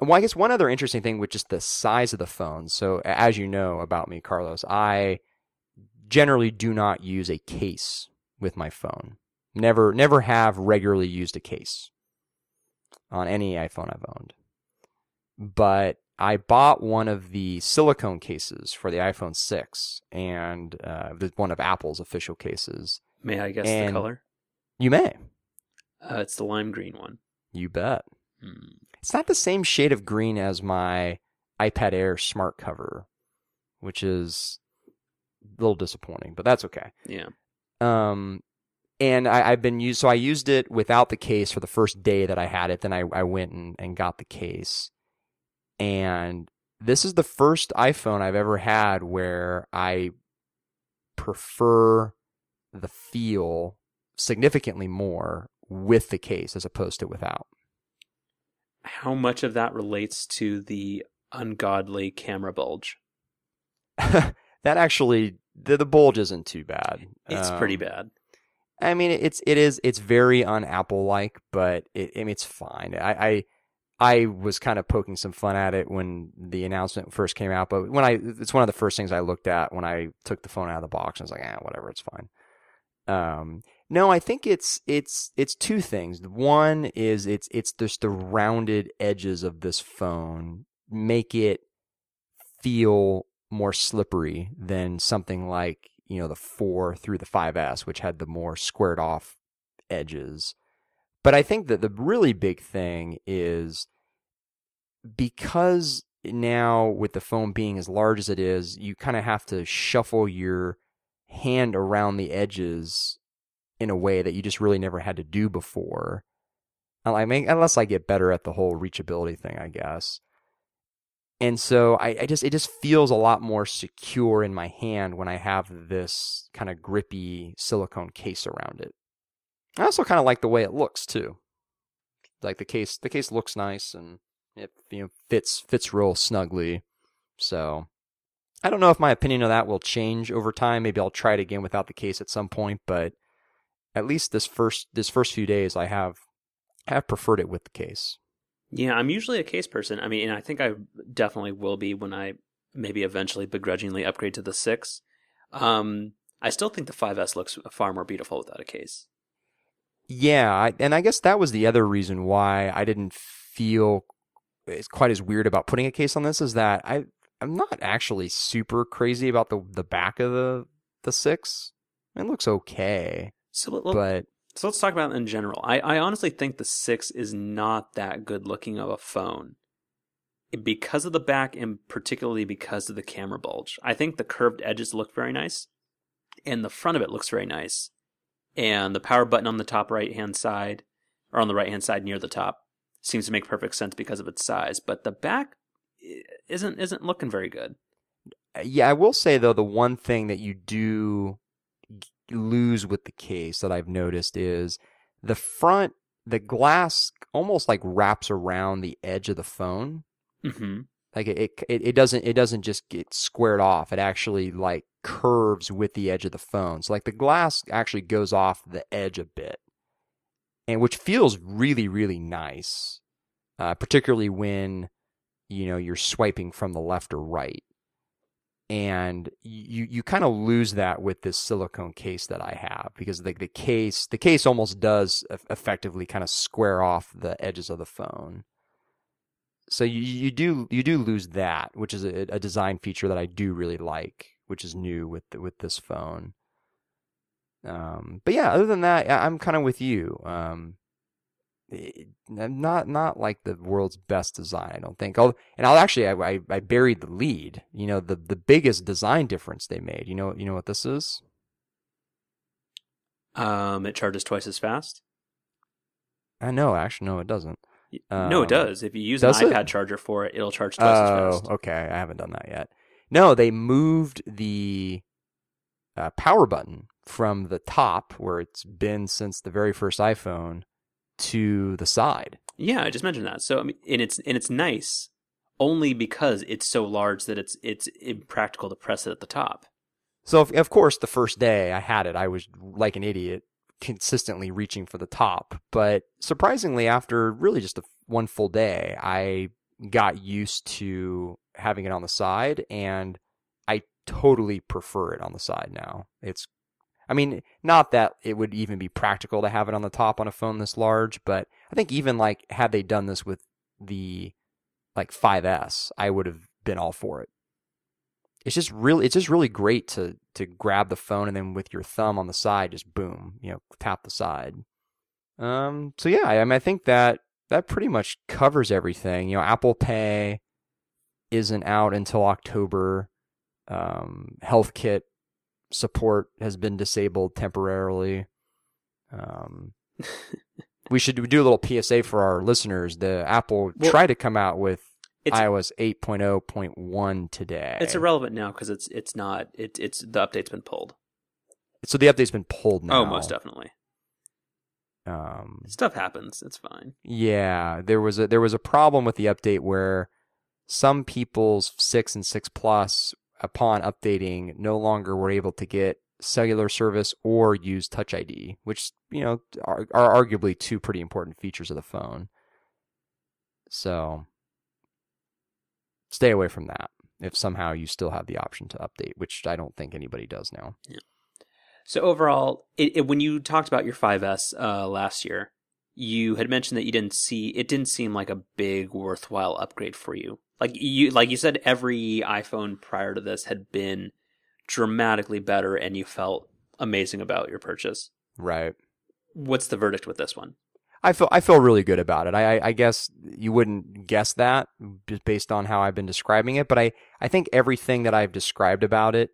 well, I guess one other interesting thing with just the size of the phone. So, as you know about me, Carlos, I generally do not use a case with my phone. Never, never have regularly used a case on any iPhone I've owned. But I bought one of the silicone cases for the iPhone 6 and uh, one of Apple's official cases. May I guess the color? You may. Uh, it's the lime green one. You bet. Hmm. It's not the same shade of green as my iPad Air smart cover, which is a little disappointing, but that's okay. Yeah. Um, and I, have been used. So I used it without the case for the first day that I had it. Then I, I went and, and got the case, and this is the first iPhone I've ever had where I prefer the feel significantly more with the case as opposed to without. How much of that relates to the ungodly camera bulge? that actually, the, the bulge isn't too bad. It's um, pretty bad. I mean, it's it is it's very un-Apple like, but it, I mean, it's fine. I, I I was kind of poking some fun at it when the announcement first came out, but when I it's one of the first things I looked at when I took the phone out of the box. I was like, ah, whatever, it's fine. Um, no, I think it's it's it's two things. One is it's it's just the rounded edges of this phone make it feel more slippery than something like you know, the 4 through the 5S, which had the more squared off edges. But I think that the really big thing is because now with the phone being as large as it is, you kind of have to shuffle your hand around the edges in a way that you just really never had to do before. I mean, unless I get better at the whole reachability thing, I guess. And so I, I, just it just feels a lot more secure in my hand when I have this kind of grippy silicone case around it. I also kind of like the way it looks too. Like the case the case looks nice and it you know fits fits real snugly. So I don't know if my opinion of that will change over time. Maybe I'll try it again without the case at some point, but at least this first this first few days I have have preferred it with the case. Yeah, I'm usually a case person. I mean, and I think I definitely will be when I maybe eventually begrudgingly upgrade to the 6. Um, I still think the 5S looks far more beautiful without a case. Yeah, and I guess that was the other reason why I didn't feel quite as weird about putting a case on this is that I I'm not actually super crazy about the the back of the the 6. It looks okay. So, but so let's talk about it in general. I, I honestly think the 6 is not that good looking of a phone. Because of the back and particularly because of the camera bulge. I think the curved edges look very nice. And the front of it looks very nice. And the power button on the top right hand side, or on the right hand side near the top, seems to make perfect sense because of its size. But the back eh, isn't isn't looking very good. Yeah, I will say though the one thing that you do lose with the case that I've noticed is the front, the glass almost like wraps around the edge of the phone. Mm-hmm. Like it, it, it doesn't, it doesn't just get squared off. It actually like curves with the edge of the phone. So like the glass actually goes off the edge a bit, and which feels really, really nice. uh, particularly when you know you're swiping from the left or right and you you kind of lose that with this silicone case that I have because the the case the case almost does effectively kind of square off the edges of the phone. So you you do you do lose that, which is a, a design feature that I do really like, which is new with with this phone. Um, but yeah, other than that, I'm kind of with you. Um, not not like the world's best design, I don't think. I'll, and I'll actually I, I, I buried the lead. You know the the biggest design difference they made. You know you know what this is? Um, it charges twice as fast. I know. Actually, no, it doesn't. Um, no, it um, does. If you use an iPad it? charger for it, it'll charge twice oh, as fast. okay. I haven't done that yet. No, they moved the uh, power button from the top, where it's been since the very first iPhone, to the side. Yeah, I just mentioned that. So I mean, and it's and it's nice only because it's so large that it's it's impractical to press it at the top. So if, of course the first day I had it, I was like an idiot, consistently reaching for the top. But surprisingly, after really just a, one full day, I got used to having it on the side, and I totally prefer it on the side now. It's I mean, not that it would even be practical to have it on the top on a phone this large, but I think even like had they done this with the like 5S, I would have been all for it. It's just really it's just really great to to grab the phone and then with your thumb on the side just boom, you know, tap the side. Um so yeah, I mean I think that that pretty much covers everything. You know, Apple Pay isn't out until October. Um, HealthKit support has been disabled temporarily. Um, we should do a little PSA for our listeners. The Apple well, tried to come out with iOS 8.0.1 today. It's irrelevant now because it's it's not it, it's the update's been pulled. So the update's been pulled now. Oh, most definitely. Um, stuff happens. It's fine. Yeah, there was a there was a problem with the update where some people's six and six plus upon updating, no longer were able to get cellular service or use Touch ID, which you know are, are arguably two pretty important features of the phone. So stay away from that if somehow you still have the option to update, which I don't think anybody does now. Yeah. So overall, it, it, when you talked about your 5S uh, last year, you had mentioned that you didn't see it didn't seem like a big worthwhile upgrade for you. Like you like you said every iPhone prior to this had been dramatically better and you felt amazing about your purchase. Right. What's the verdict with this one? I feel I feel really good about it. I, I, I guess you wouldn't guess that just based on how I've been describing it, but I, I think everything that I've described about it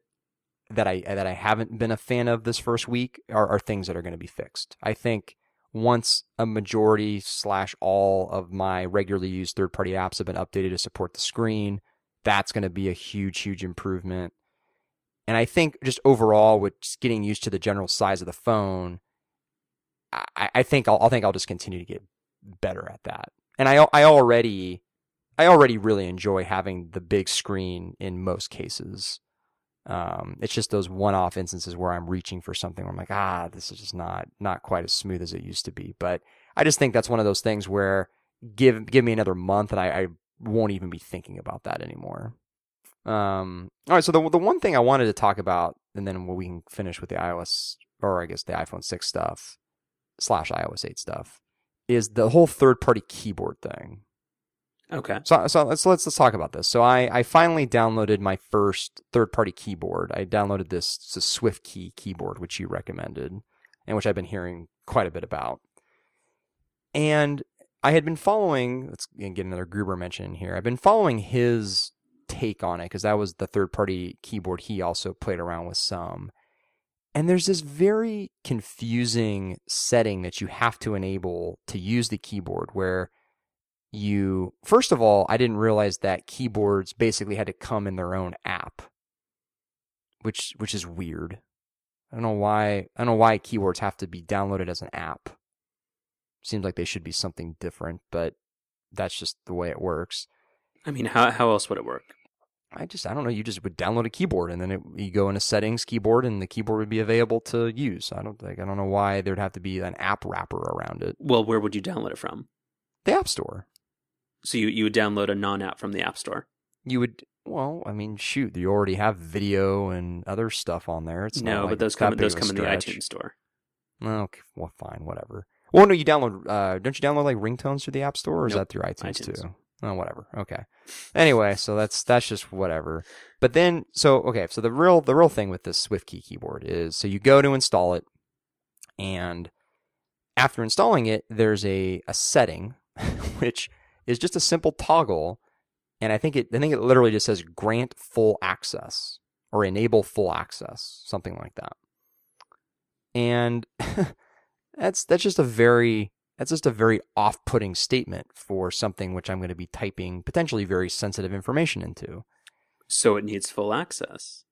that I that I haven't been a fan of this first week are, are things that are going to be fixed. I think once a majority slash all of my regularly used third party apps have been updated to support the screen, that's going to be a huge, huge improvement. And I think just overall, with just getting used to the general size of the phone, I, I think I'll, I think I'll just continue to get better at that. And I, I already, I already really enjoy having the big screen in most cases. Um, it's just those one-off instances where I'm reaching for something where I'm like, ah, this is just not not quite as smooth as it used to be. But I just think that's one of those things where give give me another month and I, I won't even be thinking about that anymore. Um, all right, so the the one thing I wanted to talk about, and then we can finish with the iOS or I guess the iPhone six stuff slash iOS eight stuff, is the whole third party keyboard thing. Okay. So, so let's let's let's talk about this. So I I finally downloaded my first third party keyboard. I downloaded this, this SwiftKey keyboard, which you recommended, and which I've been hearing quite a bit about. And I had been following. Let's get another Gruber mention here. I've been following his take on it because that was the third party keyboard he also played around with some. And there's this very confusing setting that you have to enable to use the keyboard where you first of all, I didn't realize that keyboards basically had to come in their own app, which which is weird. I don't know why. I don't know why keyboards have to be downloaded as an app. Seems like they should be something different, but that's just the way it works. I mean, how how else would it work? I just I don't know. You just would download a keyboard and then it, you go into settings keyboard and the keyboard would be available to use. I don't like I don't know why there'd have to be an app wrapper around it. Well, where would you download it from? The App Store. So you you would download a non app from the App Store. You would well, I mean, shoot, you already have video and other stuff on there. It's no, like but those come those come in the iTunes Store. Okay, well, fine, whatever. Well, no, you download. Uh, don't you download like ringtones through the App Store, or is that through iTunes, iTunes. too? Oh, whatever. Okay. Anyway, so that's that's just whatever. But then, so okay, so the real the real thing with this SwiftKey keyboard is, so you go to install it, and after installing it, there's a a setting, which is just a simple toggle, and I think it I think it literally just says grant full access or enable full access, something like that. And that's that's just a very that's just a very off-putting statement for something which I'm going to be typing potentially very sensitive information into. So it needs full access.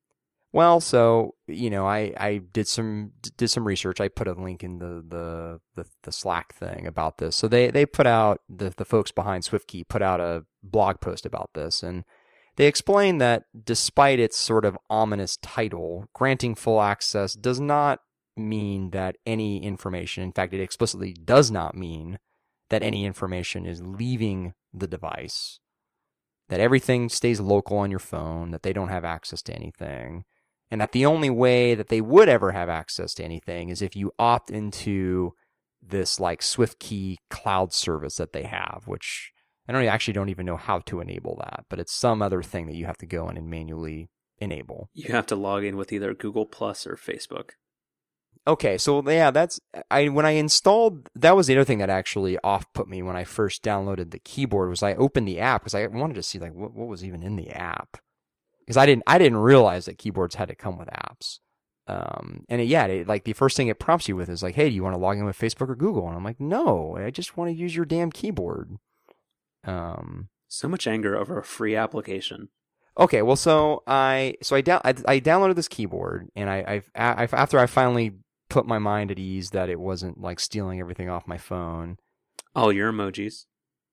Well, so you know, I, I did some did some research. I put a link in the, the the the Slack thing about this. So they they put out the the folks behind SwiftKey put out a blog post about this, and they explain that despite its sort of ominous title, granting full access does not mean that any information. In fact, it explicitly does not mean that any information is leaving the device. That everything stays local on your phone. That they don't have access to anything and that the only way that they would ever have access to anything is if you opt into this like SwiftKey cloud service that they have, which I don't actually don't even know how to enable that, but it's some other thing that you have to go in and manually enable. You have to log in with either Google Plus or Facebook. Okay, so yeah, that's I when I installed that was the other thing that actually off put me when I first downloaded the keyboard was I opened the app because I wanted to see like what, what was even in the app because I didn't I didn't realize that keyboards had to come with apps. Um, and it, yeah, it, like the first thing it prompts you with is like, hey, do you want to log in with Facebook or Google? And I'm like, no, I just want to use your damn keyboard. Um, So much anger over a free application. Okay, well, so I so I down I, I downloaded this keyboard, and I I, I after I finally put my mind at ease that it wasn't like stealing everything off my phone, All your emojis.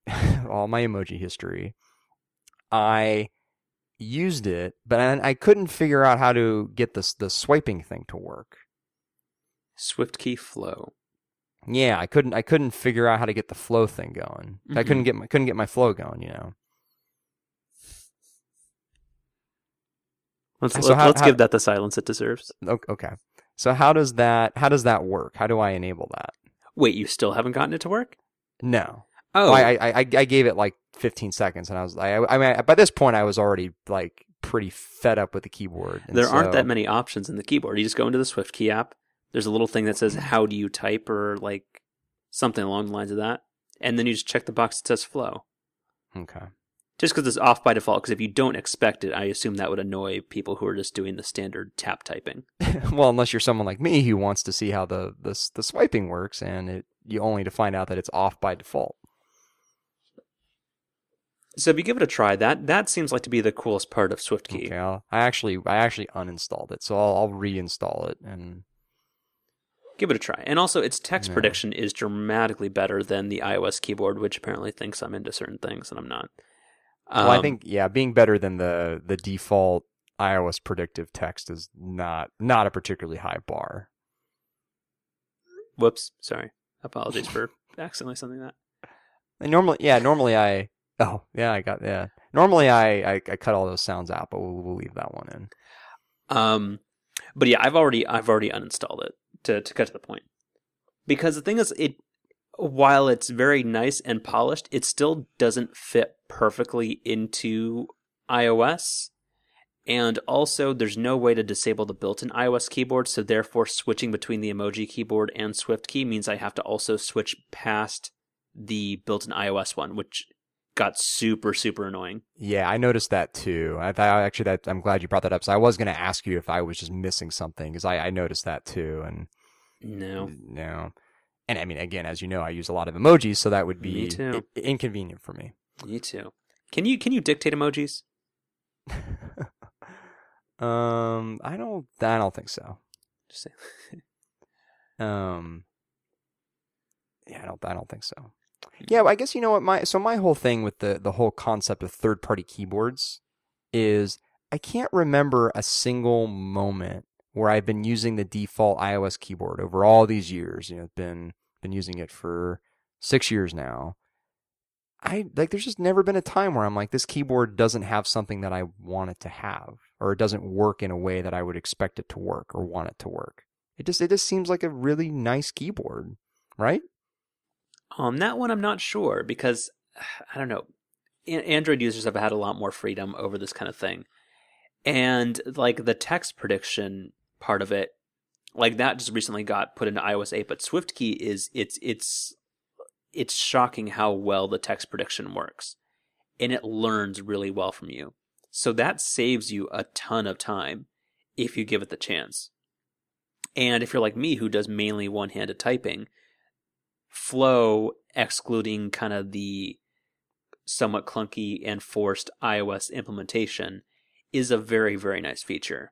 all my emoji history, I used it, but I, I couldn't figure out how to get this the swiping thing to work. SwiftKey Flow. Yeah, I couldn't I couldn't figure out how to get the flow thing going. I couldn't mm-hmm. get my couldn't get my flow going, you know. Let's, So let, how- us how- give that the silence it deserves. Okay. So how does that how does that work? How do I enable that? Wait, you still haven't gotten it to work? No. Oh, I, I I I gave it like 15 seconds, and I was I I mean by this point I was already like pretty fed up with the keyboard. and there aren't that many options in the keyboard. You just go into the SwiftKey app. There's a little thing that says "How do you type?" or like something along the lines of that, and then you just check the box that says "Flow." Okay. Just because it's off by default. Because if you don't expect it, I assume that would annoy people who are just doing the standard tap typing. well, unless you're someone like me who wants to see how the the the swiping works, and it you only to find out that it's off by default. So if you give it a try, that that seems like to be the coolest part of SwiftKey. Okay. I'll, I actually I actually uninstalled it, so I'll, I'll reinstall it and. Give it a try. And also, its text No. prediction is dramatically better than the iOS keyboard, which apparently thinks I'm into certain things and I'm not. Well, I Um, think yeah, being better than the the default iOS predictive text is not not a particularly high bar. Whoops. Sorry. Apologies for accidentally something that. And normally, yeah, normally I. Oh, yeah, I got yeah. Normally I I, I cut all those sounds out, but we'll, we'll leave that one in. Um, but yeah, I've already I've already uninstalled it to to cut to the point. Because the thing is, it while it's very nice and polished, it still doesn't fit perfectly into iOS. And also, there's no way to disable the built-in iOS keyboard, so therefore, switching between the emoji keyboard and SwiftKey means I have to also switch past the built-in iOS one, which got super super annoying. Yeah, I noticed that too. I thought actually that I'm glad you brought that up. So I was going to ask you if I was just missing something because I, I noticed that too, and No, no, and I mean again, as you know, I use a lot of emojis, so that would be i- inconvenient for me. me too. Can you can you dictate emojis? um, I don't, I don't think so. Just say. Um, yeah, I don't, I don't think so. Yeah, I guess you know what my so my whole thing with the the whole concept of third party keyboards is I can't remember a single moment where I've been using the default iOS keyboard over all these years. You know, been been using it for six years now, I like there's just never been a time where I'm like this keyboard doesn't have something that I want it to have or it doesn't work in a way that I would expect it to work or want it to work. It just it just seems like a really nice keyboard, right? On that one, I'm not sure because I don't know. Android users have had a lot more freedom over this kind of thing, and like the text prediction part of it, like that just recently got put into iOS 8. But SwiftKey is it's it's it's shocking how well the text prediction works, and it learns really well from you. So that saves you a ton of time if you give it the chance. And if you're like me, who does mainly one handed typing, Flow, excluding kind of the somewhat clunky and forced iOS implementation, is a very, very nice feature.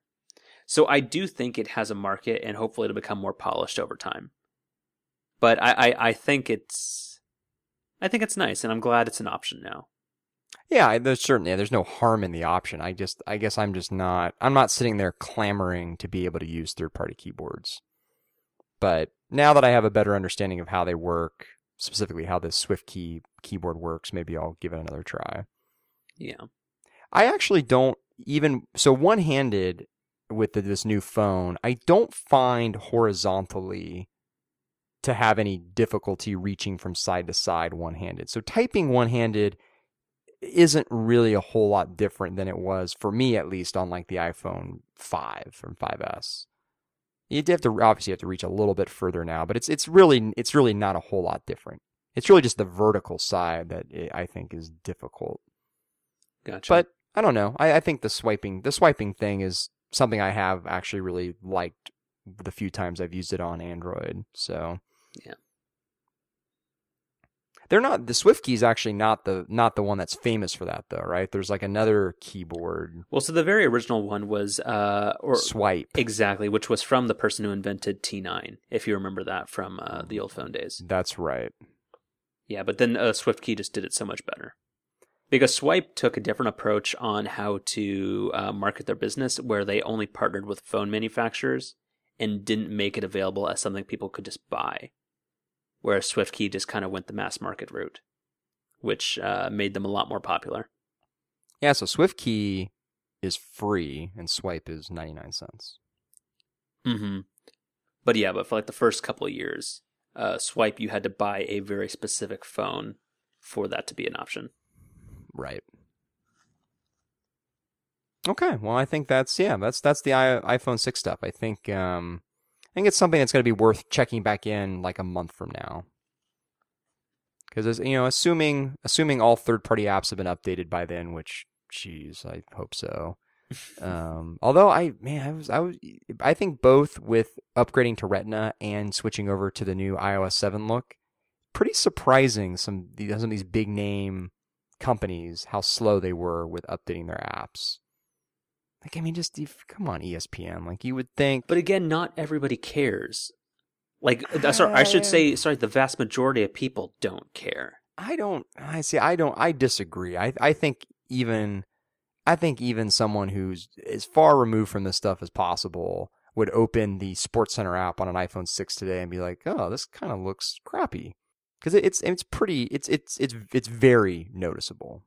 So I do think it has a market and hopefully it'll become more polished over time. But I, I, I think it's I think it's nice and I'm glad it's an option now. Yeah, there's certainly there's no harm in the option. I just I guess I'm just not I'm not sitting there clamoring to be able to use third party keyboards. But now that I have a better understanding of how they work, specifically how this SwiftKey keyboard works, maybe I'll give it another try. Yeah. I actually don't even so one handed with the, this new phone, I don't find horizontally to have any difficulty reaching from side to side one handed. So typing one handed isn't really a whole lot different than it was for me at least on like the iPhone 5 or 5S. You have to obviously have to reach a little bit further now, but it's it's really it's really not a whole lot different. It's really just the vertical side that I think is difficult. Gotcha. But I don't know. I, I think the swiping the swiping thing is something I have actually really liked the few times I've used it on Android. So yeah, they're not the SwiftKey is actually not the not the one that's famous for that though, right? There's like another keyboard. Well, so the very original one was uh or Swype exactly, which was from the person who invented T9, if you remember that from uh, the old phone days. That's right. Yeah, but then uh, SwiftKey just did it so much better. Because Swype took a different approach on how to uh, market their business, where they only partnered with phone manufacturers and didn't make it available as something people could just buy whereas SwiftKey just kind of went the mass market route, which uh, made them a lot more popular. Yeah, so SwiftKey is free and Swype is 99 cents. Mm-hmm. But yeah, but for like the first couple of years, uh, Swype, you had to buy a very specific phone for that to be an option. Right. Okay, well, I think that's yeah, that's that's the iPhone six stuff. I think um, I think it's something that's going to be worth checking back in like a month from now. Because you know, assuming assuming all third party apps have been updated by then, which, geez, I hope so. um, although I man, I was I was I think both with upgrading to Retina and switching over to the new iOS seven look, pretty surprising. Some some of these big name companies how slow they were with updating their apps. Like, I mean, just come on, ESPN. Like, you would think. But again, not everybody cares. Like, uh, sorry, I should say, sorry, the vast majority of people don't care. I don't. I see. I don't. I disagree. I. I think even. I think even someone who's as far removed from this stuff as possible would open the SportsCenter app on an iPhone 6 today and be like, "Oh, this kind of looks crappy," because it's it's pretty. It's it's it's it's very noticeable.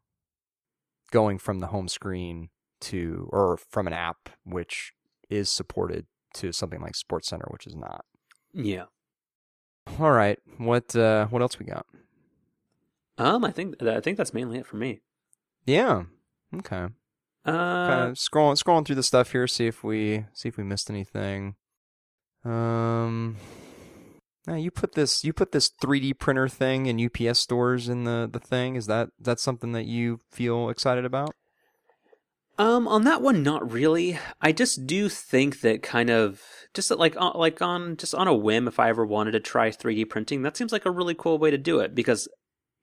Going from the home screen to or from an app which is supported to something like SportsCenter, which is not. Yeah. All right. What uh what else we got? Um, I think I think that's mainly it for me. Yeah. Okay. Uh, kind of scrolling scrolling through the stuff here, see if we see if we missed anything. Um. Now you put this you put this 3D printer thing in UPS stores in the the thing. Is that that something that you feel excited about? Um, on that one, not really. I just do think that kind of just like uh, like on just on a whim, if I ever wanted to try 3D printing, that seems like a really cool way to do it because,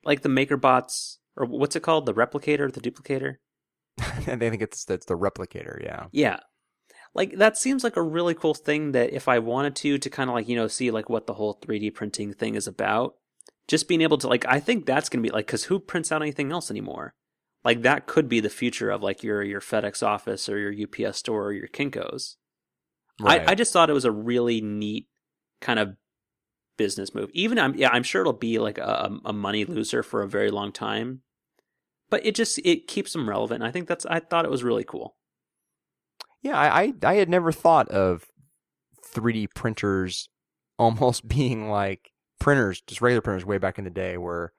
like the MakerBots or what's it called, the replicator, the duplicator. I think it's it's the replicator. Yeah. Yeah. Like that seems like a really cool thing that if I wanted to to kind of like you know see like what the whole 3D printing thing is about, just being able to like I think that's gonna be like because who prints out anything else anymore? Like that could be the future of like your your FedEx office or your UPS store or your Kinkos. Right. I, I just thought it was a really neat kind of business move. Even I'm yeah, I'm sure it'll be like a, a money loser for a very long time, but it just it keeps them relevant. And I think that's I thought it was really cool. Yeah, I I, I had never thought of 3D printers almost being like printers, just regular printers way back in the day where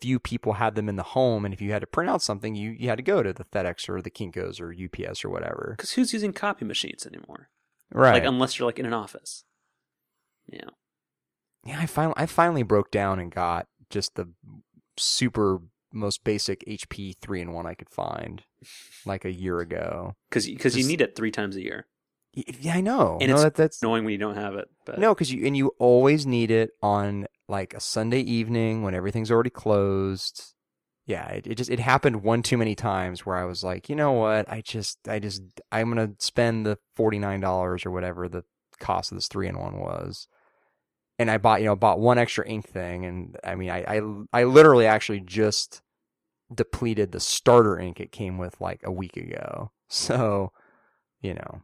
few people had them in the home and if you had to print out something you, you had to go to the FedEx or the Kinkos or UPS or whatever. Because who's using copy machines anymore? Right. Like unless you're like in an office. Yeah. Yeah, I finally I finally broke down and got just the super most basic HP three in one I could find like a year ago. Because because you need it three times a year. Yeah, I know. And no, it's that, that's annoying when you don't have it, but no, because you and you always need it on like a Sunday evening when everything's already closed. Yeah, it, it just it happened one too many times where I was like, you know what, I just I just I'm gonna spend the forty nine dollars or whatever the cost of this three in one was, and I bought you know bought one extra ink thing, and I mean I I I literally actually just depleted the starter ink it came with like a week ago, so you know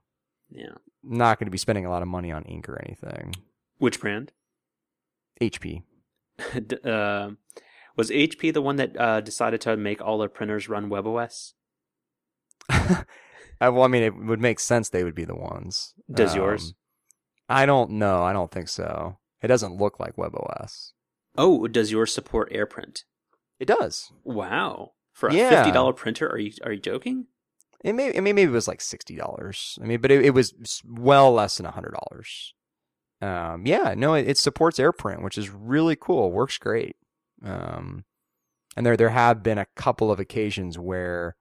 yeah. not going to be spending a lot of money on ink or anything. Which brand? HP. D- uh, was HP the one that uh, decided to make all their printers run WebOS? I, well, I mean, it would make sense they would be the ones. Does yours? I don't know. I don't think so. It doesn't look like WebOS. Oh, does yours support AirPrint? It does. Wow. For a Yeah. fifty dollar printer, are you are you joking? It may. I mean, maybe it was like sixty dollars. I mean, but it, it was well less than hundred dollars. Um, yeah, no, it, it supports AirPrint, which is really cool. Works great. Um, and there there have been a couple of occasions where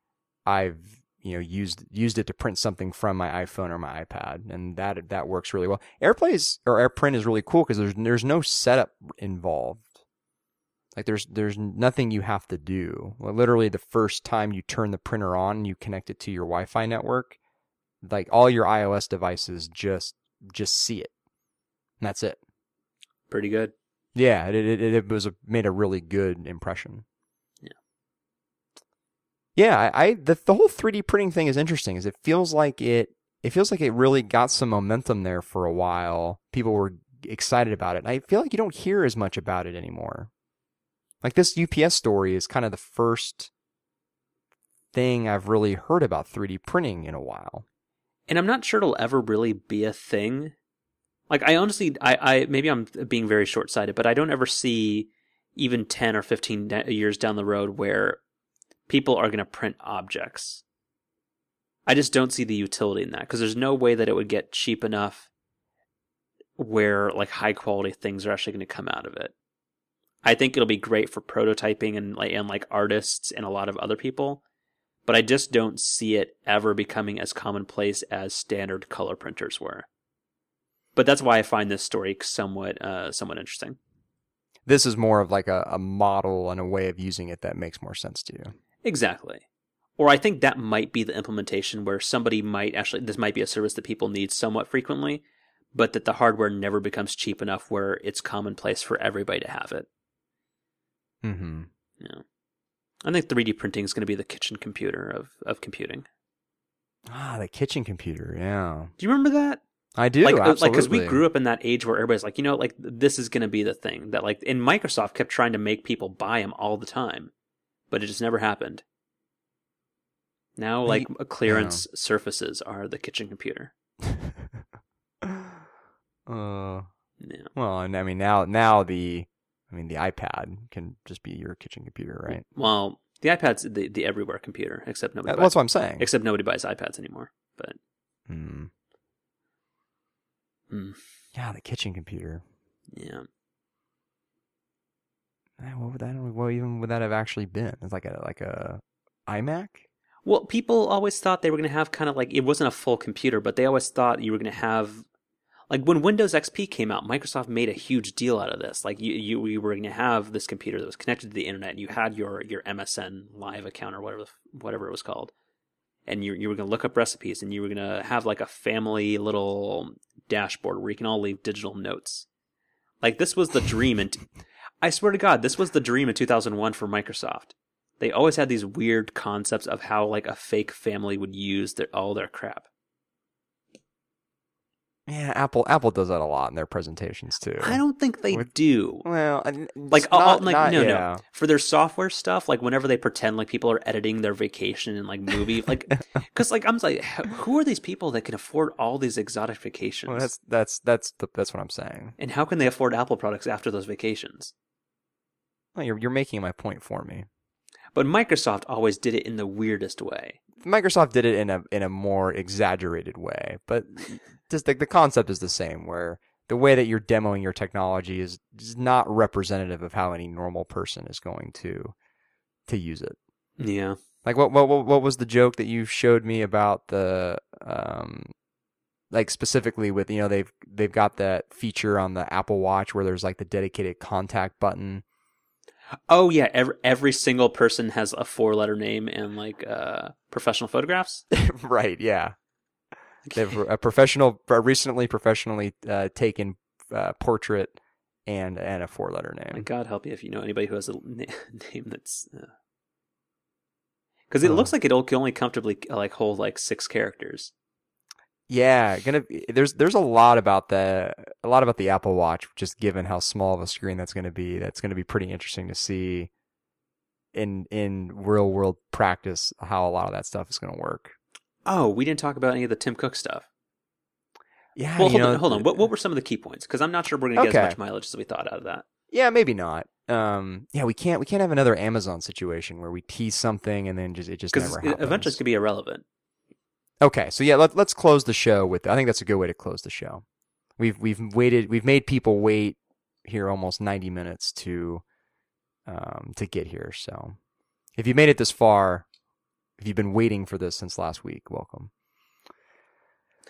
I've you know used used it to print something from my iPhone or my iPad, and that that works really well. AirPlays or AirPrint is really cool because there's there's no setup involved. Like there's there's nothing you have to do. Well, literally, the first time you turn the printer on, and you connect it to your Wi-Fi network. Like all your iOS devices just just see it, and that's it. Pretty good. Yeah, it it, it was a, made a really good impression. Yeah. Yeah, I, I the the whole 3D printing thing is interesting. Is it feels like it it feels like it really got some momentum there for a while. People were excited about it. And I feel like you don't hear as much about it anymore. Like this UPS story is kind of the first thing I've really heard about 3D printing in a while. and I'm not sure it'll ever really be a thing. Like I honestly, I, I maybe I'm being very short sighted, but I don't ever see even ten or fifteen years down the road where people are going to print objects. I just don't see the utility in that because there's no way that it would get cheap enough where like high quality things are actually going to come out of it. I think it'll be great for prototyping and like and like artists and a lot of other people, but I just don't see it ever becoming as commonplace as standard color printers were. But that's why I find this story somewhat uh, somewhat interesting. This is more of like a, a model and a way of using it that makes more sense to you. Exactly. Or I think that might be the implementation where somebody might actually this might be a service that people need somewhat frequently, but that the hardware never becomes cheap enough where it's commonplace for everybody to have it. Mm-hmm. Yeah. I think 3D printing is going to be the kitchen computer of, of computing. Ah, the kitchen computer. Yeah, Do you remember that? I do. like, uh, absolutely. like, because we grew up in that age where everybody's like, you know, like this is going to be the thing that, like, and Microsoft kept trying to make people buy them all the time, but it just never happened. Now, like, clearance surfaces are the kitchen computer. uh, Yeah. well, and I mean now, now the, I mean the iPad can just be your kitchen computer, right? Well, the iPad's the, the everywhere computer, except nobody. That- buys, That's what I'm saying. except nobody buys iPads anymore. But Hmm. Hmm. Yeah, the kitchen computer. yeah, Eh, What would that? What even would that have actually been? It's like a like a iMac. Well, people always thought they were going to have kind of like it wasn't a full computer, but they always thought you were going to have like when Windows XP came out, Microsoft made a huge deal out of this. Like you, you, you were going to have this computer that was connected to the internet. And you had your your MSN Live account or whatever whatever it was called, and you you were going to look up recipes, and you were going to have like a family little dashboard where you can all leave digital notes. Like this was the dream, and I swear to God, this was the dream in 2001 for Microsoft they always had these weird concepts of how like a fake family would use their all their crap. Yeah, Apple Apple does that a lot in their presentations too. I don't think they With- do. Well, Like, it's all- uh, uh, not, like not- no, yeah. no. For their software stuff, like whenever they pretend like people are editing their vacation and like movie, like, because like I'm like, who are these people that can afford all these exotic vacations? Well, that's that's that's the, that's what I'm saying. and how can they afford Apple products after those vacations? Well, you're you're making my point for me. But Microsoft always did it in the weirdest way. Microsoft did it in a in a more exaggerated way, but just the, the concept is the same. Where the way that you're demoing your technology is, is not representative of how any normal person is going to to use it. Yeah. Like what what what what was the joke that you showed me about the um like specifically with you know they've they've got that feature on the Apple Watch where there's like the dedicated contact button. Oh yeah, every every single person has a four letter name and like uh professional photographs. right, yeah. They've a professional a recently professionally uh, taken uh, portrait and and a four letter name. God help you if you know anybody who has a na- name that's because it Uh. looks like it'll can only comfortably like hold like six characters. Yeah, gonna there's there's a lot about the a lot about the Apple Watch, just given how small of a screen that's going to be. That's going to be pretty interesting to see in in real world practice how a lot of that stuff is going to work. Oh, we didn't talk about any of the Tim Cook stuff. Yeah, well, hold know, on, hold on. What what were some of the key points? Because I'm not sure we're gonna get Okay. as much mileage as we thought out of that. Yeah, maybe not. Um, yeah, we can't we can't have another Amazon situation where we tease something and then just it just never happens. eventually it's gonna be irrelevant. Okay, so yeah, let, let's close the show with. I think that's a good way to close the show. We've we've waited. We've made people wait here almost ninety minutes to um, to get here. So if you made it this far, if you've been waiting for this since last week, welcome.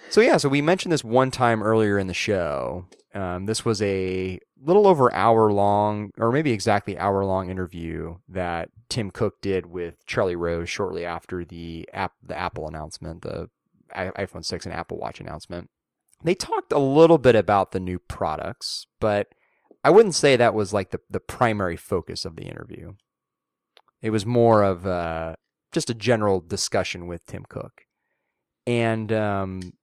So yeah, so we mentioned this one time earlier in the show. Um, this was a little over hour long, or maybe exactly hour long interview that Tim Cook did with Charlie Rose shortly after the app, the Apple announcement, the iPhone 6 and Apple Watch announcement. They talked a little bit about the new products, but I wouldn't say that was like the, the primary focus of the interview. It was more of uh, just a general discussion with Tim Cook. And um,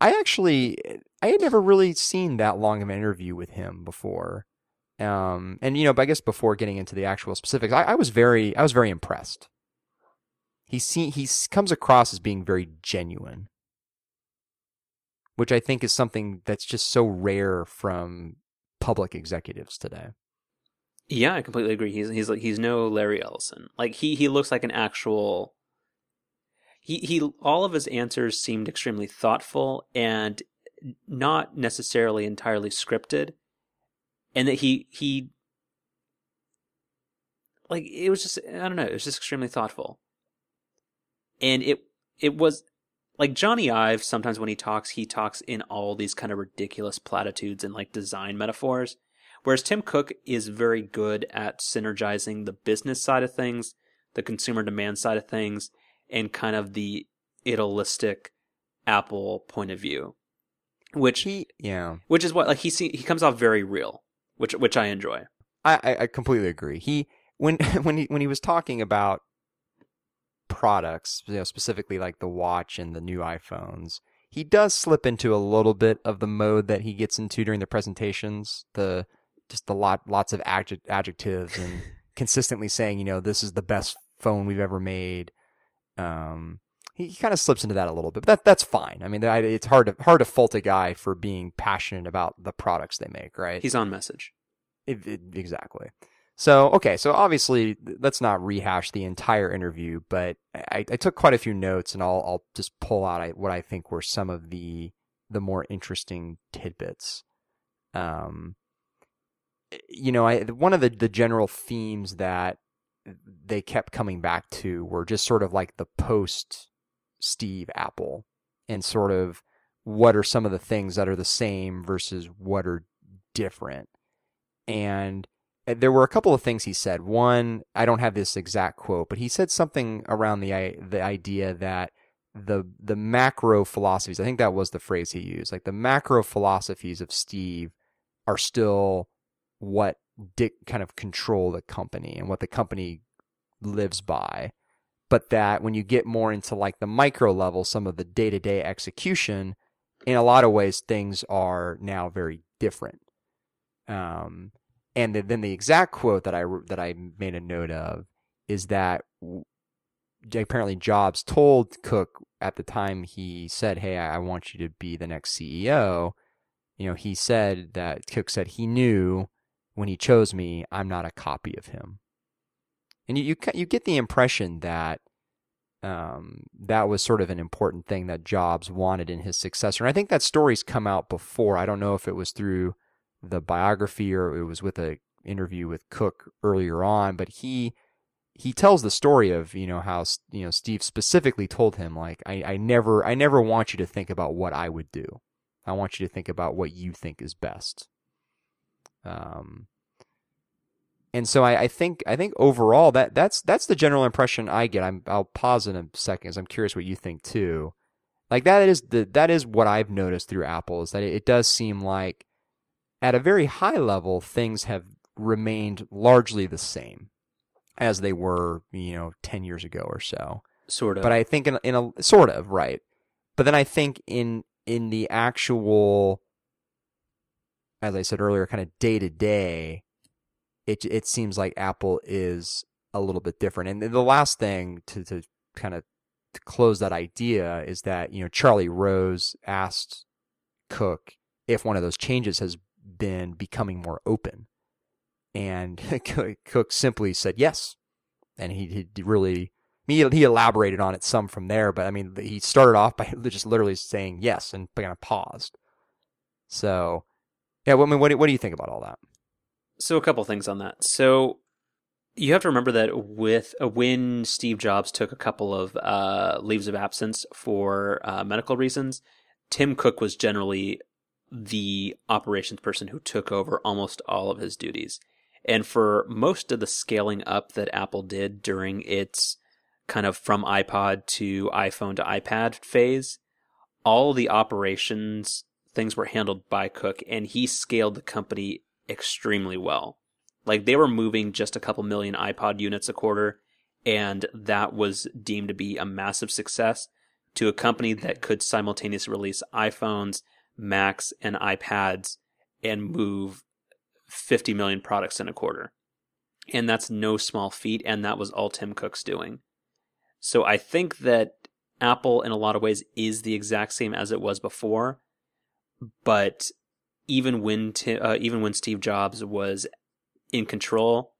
I actually, I had never really seen that long of an interview with him before. Um, and you know, but I guess before getting into the actual specifics, I, I was very, I was very impressed. He see, he comes across as being very genuine, which I think is something that's just so rare from public executives today. Yeah, I completely agree. He's he's like he's no Larry Ellison. Like he he looks like an actual. He he all of his answers seemed extremely thoughtful and not necessarily entirely scripted, and that he he. Like it was just I don't know it was just extremely thoughtful, and it it was like Jony Ive. Sometimes when he talks, he talks in all these kind of ridiculous platitudes and like design metaphors. Whereas Tim Cook is very good at synergizing the business side of things, the consumer demand side of things, and kind of the idealistic Apple point of view, which He, yeah, which is what like he see, he comes off very real, which which I enjoy. I, I, I completely agree. He when when he when he was talking about products, you know, specifically like the watch and the new iPhones, he does slip into a little bit of the mode that he gets into during the presentations. The just the lot lots of adjec- adjectives and consistently saying, you know, this is the best phone we've ever made. Um, he, kind of slips into that a little bit, but that that's fine. I mean, it's hard to hard to fault a guy for being passionate about the products they make, right? He's on message. It, it- exactly. So okay, so obviously let's not rehash the entire interview, but I, I took quite a few notes, and I'll I'll just pull out what I think were some of the the more interesting tidbits. Um, you know, I one of the the general themes that they kept coming back to were just sort of like the post Steve Apple, and sort of what are some of the things that are the same versus what are different, and uh, there were a couple of things he said. One, I don't have this exact quote, but he said something around the the idea that the the macro philosophies, I think that was the phrase he used, like the macro philosophies of Steve are still what dic- kind of control the company and what the company lives by. But that when you get more into like the micro level, some of the day to day execution, in a lot of ways things are now very different. Um, and then, the exact quote that I that I made a note of is that apparently Jobs told Cook at the time he said, "Hey, I want you to be the next CEO." You know, he said that Cook said he knew when he chose me, I'm not a copy of him. And you you, you get the impression that um, that was sort of an important thing that Jobs wanted in his successor. And I think that story's come out before. I don't know if it was through the biography or it was with a interview with Cook earlier on, but he he tells the story of you know how you know Steve specifically told him like I, I never I never want you to think about what I would do. I want you to think about what you think is best. Um, and so I, I, think I think overall that that's that's the general impression I get. I'm I'll pause in a second. Cause I'm curious what you think too. Like that is the that is what I've noticed through Apple is that it, it does seem like at a very high level things have remained largely the same as they were, you know, 10 years ago or so. Sort of. But I think in, in a sort of, right. But then I think in in the actual as I said earlier kind of day to day it it seems like Apple is a little bit different. And the last thing to to kind of close that idea is that, you know, Charlie Rose asked Cook if one of those changes has been becoming more open. And Cook simply said yes. And he, he really, he, he elaborated on it some from there, but I mean, he started off by just literally saying yes and kind of paused. So, yeah, I mean, what do, what do you think about all that? So, a couple things on that. So, you have to remember that with uh, when Steve Jobs took a couple of uh, leaves of absence for uh, medical reasons, Tim Cook was generally the operations person who took over almost all of his duties. And for most of the scaling up that Apple did during its kind of from iPod to iPhone to iPad phase, all the operations things were handled by Cook and he scaled the company extremely well. Like they were moving just a couple million iPod units a quarter and that was deemed to be a massive success to a company that could simultaneously release iPhones, Macs, and iPads and move 50 million products in a quarter. And that's no small feat, and that was all Tim Cook's doing. So I think that Apple, in a lot of ways, is the exact same as it was before. But even when uh, even when Steve Jobs was in control,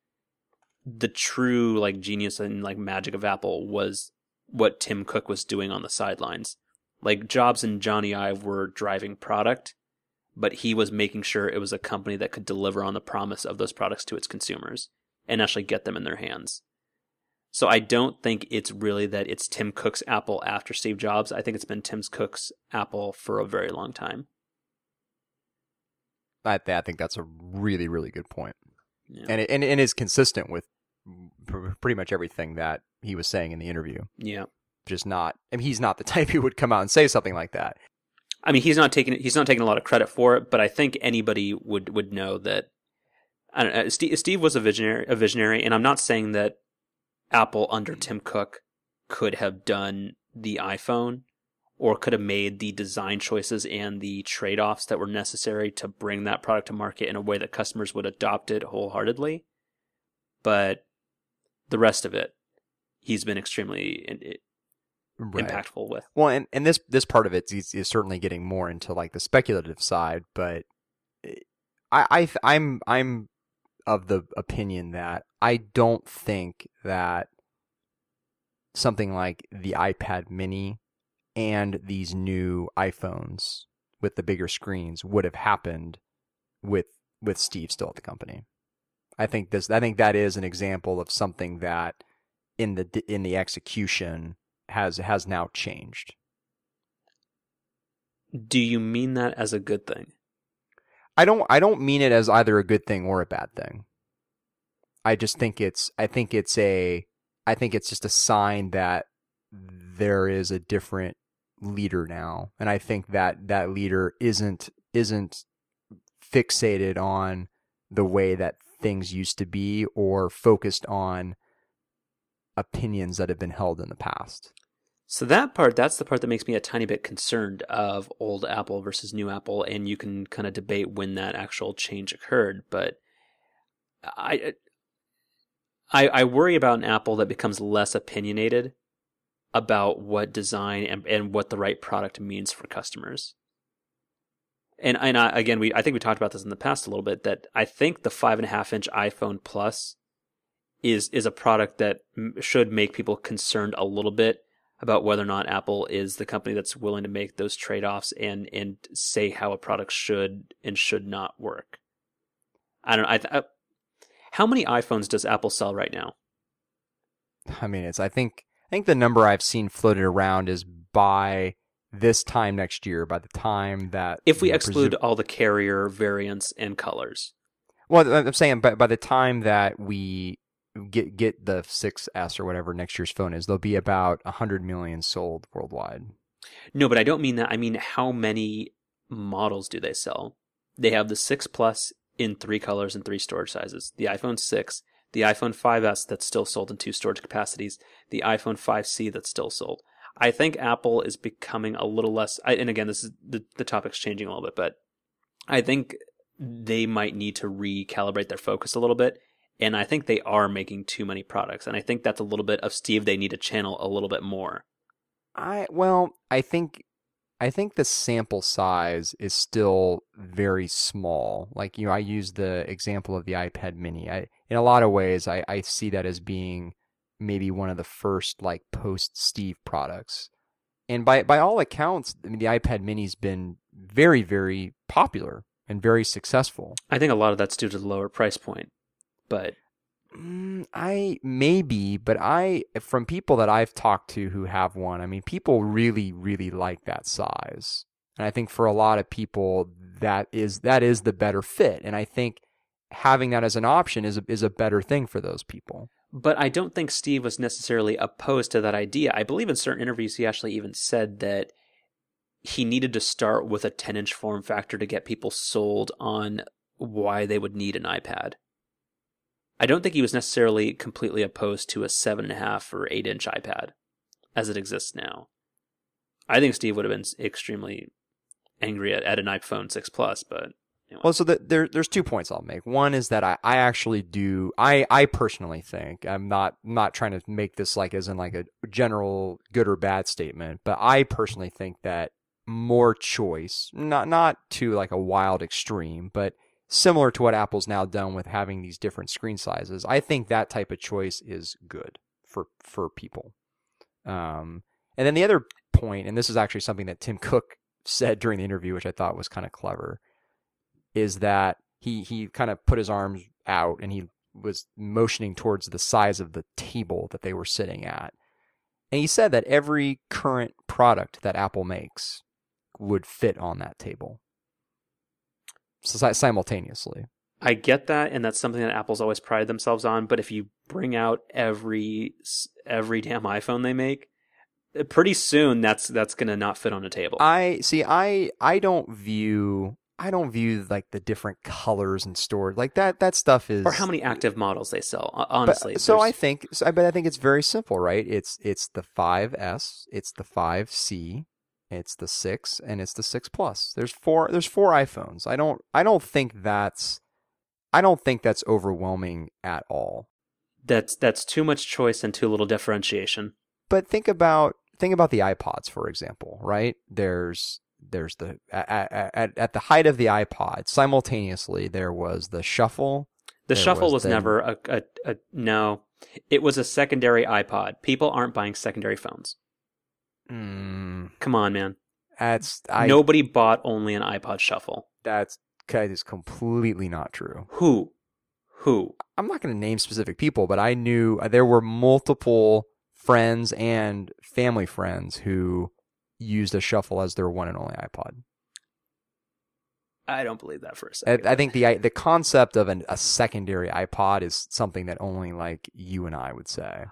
the true like genius and like magic of Apple was what Tim Cook was doing on the sidelines. Like Jobs and Jony Ive were driving product, but he was making sure it was a company that could deliver on the promise of those products to its consumers and actually get them in their hands. So I don't think it's really that it's Tim Cook's Apple after Steve Jobs. I think it's been Tim Cook's Apple for a very long time. I, I think that's a really, really good point. Yeah. And, it, and, and is consistent with pretty much everything that he was saying in the interview. Yeah. Just not, I mean, he's not the type who would come out and say something like that. I mean, he's not taking he's not taking a lot of credit for it, but I think anybody would would know that. I don't uh, know, Steve, Steve was a visionary, a visionary, and I'm not saying that Apple under Tim Cook could have done the iPhone or could have made the design choices and the trade offs that were necessary to bring that product to market in a way that customers would adopt it wholeheartedly. But the rest of it, he's been extremely right. impactful with. Well, and, and this this part of it is, is certainly getting more into like the speculative side, but I, I I'm I'm of the opinion that I don't think that something like the iPad Mini and these new iPhones with the bigger screens would have happened with with Steve still at the company. I think this I think that is an example of something that in the in the execution has has now changed. Do you mean that as a good thing? I don't I don't mean it as either a good thing or a bad thing. I just think it's I think it's a I think it's just a sign that there is a different leader now and I think that that leader isn't isn't fixated on the way that things used to be or focused on opinions that have been held in the past. So that part, that's the part that makes me a tiny bit concerned of old Apple versus new Apple, and you can kind of debate when that actual change occurred. But I, I, I worry about an Apple that becomes less opinionated about what design and, and what the right product means for customers. And and I, again, we I think we talked about this in the past a little bit. That I think the five and a half inch iPhone Plus is is a product that m- should make people concerned a little bit about whether or not Apple is the company that's willing to make those trade offs and and say how a product should and should not work. I don't know. I, I, how many iPhones does Apple sell right now? I mean, it's I think I think the number I've seen floated around is by this time next year, by the time that If we exclude presu- all the carrier variants and colors. well, I'm saying by by the time that we get get the 6S or whatever next year's phone is, there'll be about hundred million sold worldwide. No, but I don't mean that. I mean how many models do they sell? They have the 6 Plus in three colors and three storage sizes. The iPhone 6, the iPhone 5S that's still sold in two storage capacities, the iPhone 5C that's still sold. I think Apple is becoming a little less. I, and again, this is the the topic's changing a little bit, but I think they might need to recalibrate their focus a little bit. And I think they are making too many products, and I think that's a little bit of Steve. They need to channel a little bit more. I well, I think I think the sample size is still very small. Like you know, I use the example of the iPad Mini. I in a lot of ways, I, I see that as being maybe one of the first like post Steve products. And by by all accounts, I mean the iPad Mini's been very very popular and very successful. I think a lot of that's due to the lower price point, but Mm, I maybe, but I from people that I've talked to who have one, I mean, people really, really like that size, and I think for a lot of people that is that is the better fit, and I think having that as an option is a, is a better thing for those people. but I don't think Steve was necessarily opposed to that idea. I believe in certain interviews he actually even said that he needed to start with a 10 inch form factor to get people sold on why they would need an iPad. I don't think he was necessarily completely opposed to a seven and a half or eight inch iPad as it exists now. I think Steve would have been extremely angry at, at an iPhone 6 Plus, but anyway. Well, so the, there, there's two points I'll make. One is that I, I actually do, I, I personally think, I'm not, not trying to make this like as in like a general good or bad statement, but I personally think that more choice, not, not to like a wild extreme, but similar to what Apple's now done with having these different screen sizes, I think that type of choice is good for, for people. Um, and then the other point, and this is actually something that Tim Cook said during the interview, which I thought was kind of clever is that he he kind of put his arms out and he was motioning towards the size of the table that they were sitting at. And he said that every current product that Apple makes would fit on that table simultaneously. I get that, and that's something that Apple's always prided themselves on. But if you bring out every every damn iPhone they make, uh, pretty soon that's that's gonna not fit on a table. I see I I don't view I don't view like the different colors and storage like that that stuff is or how many active models they sell. ho- But- Honestly, so I think, so but I think it's very simple, right? It's it's the 5S, it's the 5C, it's the 6, and it's the 6 Plus. There's four. There's four iPhones. I don't. I don't think that's. I don't think that's overwhelming at all. that's that's too much choice and too little differentiation. But think about think about the iPods, for example, right? There's there's the at, at, at the height of the iPod, simultaneously there was the Shuffle. The shuffle was was then- never a, a a no. It was a secondary iPod. People aren't buying secondary phones. Mm, Come on, man. that's I. Nobody bought only an iPod Shuffle. That's that is completely not true. Who? Who? I'm not going to name specific people, but I knew uh, there were multiple friends and family friends who used a shuffle as their one and only iPod. I don't believe that for a I, second. I think the the concept of an, a secondary iPod is something that only like you and I would say,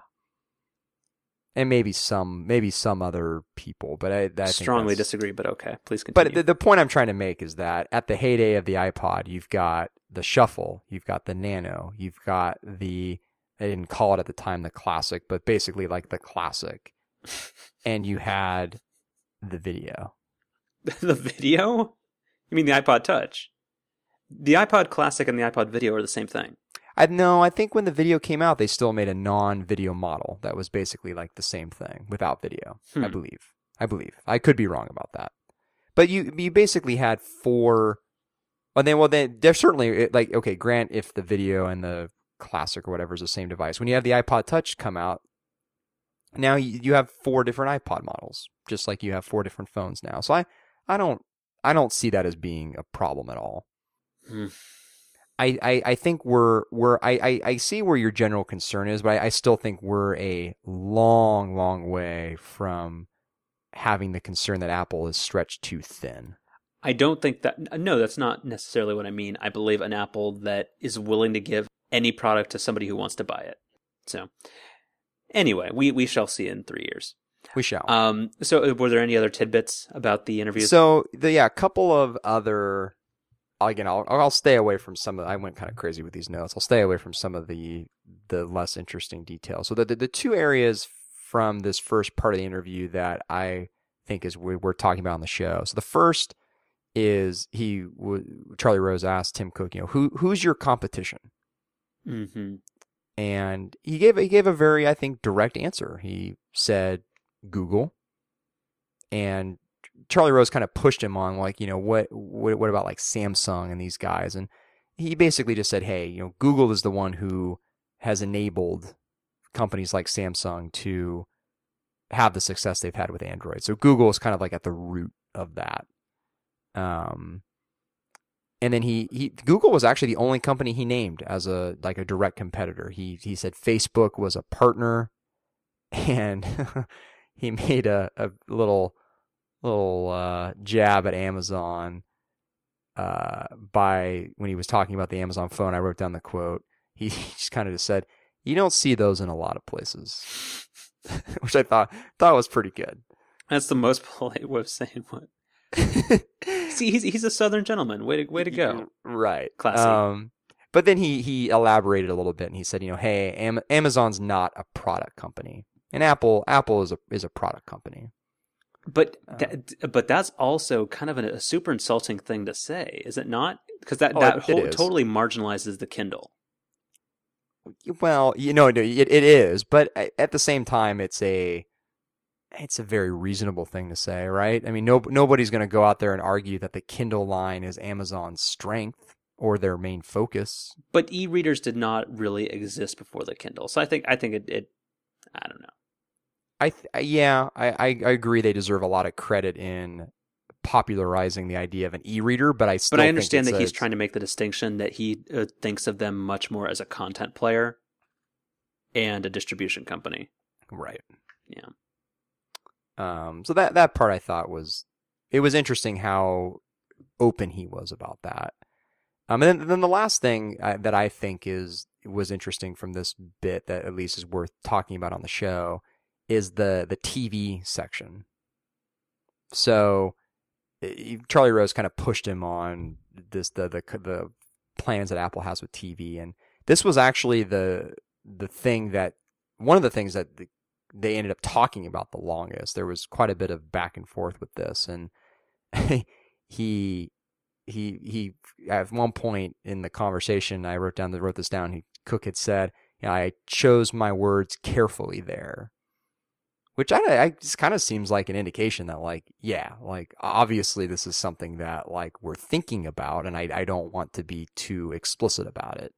and maybe some maybe some other people. But I, I think strongly disagree, but okay. Please continue. But the, the point I'm trying to make is that at the heyday of the iPod, you've got the Shuffle, you've got the Nano, you've got the I didn't call it at the time the classic, but basically like the classic. and you had the video. the video? You mean the iPod Touch? The iPod Classic and the iPod Video are the same thing. I no, I think when the video came out, they still made a non-video model that was basically like the same thing without video. I Hmm. believe. I believe. I could be wrong about that. But you you basically had four. Well, then, well, then there's certainly like okay, grant if the video and the classic or whatever is the same device. When you have the iPod Touch come out, now you, you have four different iPod models, just like you have four different phones now. So I I don't I don't see that as being a problem at all. Hmm. I, I, I think we're we're I, I, I see where your general concern is, but I, I still think we're a long, long way from having the concern that Apple is stretched too thin. I don't think that. No, that's not necessarily what I mean. I believe an Apple that is willing to give any product to somebody who wants to buy it. So, anyway, we, we shall see in three years. We shall. Um. So, were there any other tidbits about the interviews? So the yeah, a couple of other again, I'll I'll stay away from some of. I went kind of crazy with these notes. I'll stay away from some of the the less interesting details. So the the, the two areas from this first part of the interview that I think is we, we're talking about on the show. So the first is he w- Charlie Rose asked Tim Cook, you know, who who's your competition? hmm and he gave he gave a very I think direct answer. He said Google, and Charlie Rose kind of pushed him on like you know what what what about like Samsung and these guys, and he basically just said, hey, you know, Google is the one who has enabled companies like Samsung to have the success they've had with Android. So Google is kind of like at the root of that. Um, and then he, he Google was actually the only company he named as a like a direct competitor. He he said Facebook was a partner, and he made a, a little little uh, jab at Amazon uh, by when he was talking about the Amazon phone. I wrote down the quote. He just kind of just said, "You don't see those in a lot of places," which I thought thought was pretty good. That's the most polite way of saying what. See, he's he's a Southern gentleman. Way to way to go. Right. Classy. Um, but then he he elaborated a little bit and he said, you know, hey, Am- Amazon's not a product company, and Apple Apple is a is a product company. But that, but that's also kind of a, a super insulting thing to say, is it not? Because that Oh, that it- it whole, is. totally marginalizes the Kindle. Well, you know, it it is, but at the same time, it's a it's a very reasonable thing to say, right? I mean, no nobody's going to go out there and argue that the Kindle line is Amazon's strength or their main focus. But e-readers did not really exist before the Kindle, so I think I think it, it I don't know. I th- yeah, I, I I agree. They deserve a lot of credit in popularizing the idea of an e-reader, but I still But I understand that a- he's trying to make the distinction that he uh, thinks of them much more as a content player and a distribution company. right. Yeah. Um. So that that part I thought was it was interesting how open he was about that. Um. And then then the last thing uh, that I think is was interesting from this bit that at least is worth talking about on the show is the the TV section. So eh, Charlie Rose kind of pushed him on this the the the plans that Apple has with TV, and this was actually the the thing that one of the things that they ended up talking about the longest. There was quite a bit of back and forth with this, and he he he at one point in the conversation, I wrote down wrote this down. He Cook had said, you know, "I chose my words carefully there." Which I, I just kind of seems like an indication that like yeah like obviously this is something that like we're thinking about and I, I don't want to be too explicit about it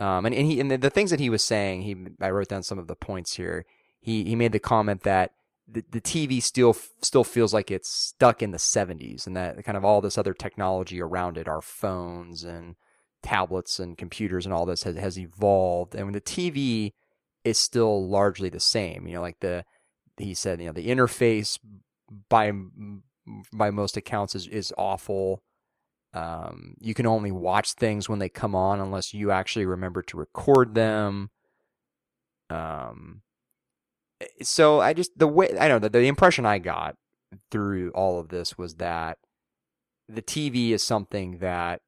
um and, and he and the, the things that he was saying he I wrote down some of the points here he he made the comment that the, the TV still still feels like it's stuck in the 70s and that kind of all this other technology around it our phones and tablets and computers and all this has, has evolved and when the TV is still largely the same you know like the he said, you know, the interface by by most accounts is is awful. Um, you can only watch things when they come on unless you actually remember to record them. Um, Eh, so I just the way I know the, the impression I got through all of this was that the TV is something that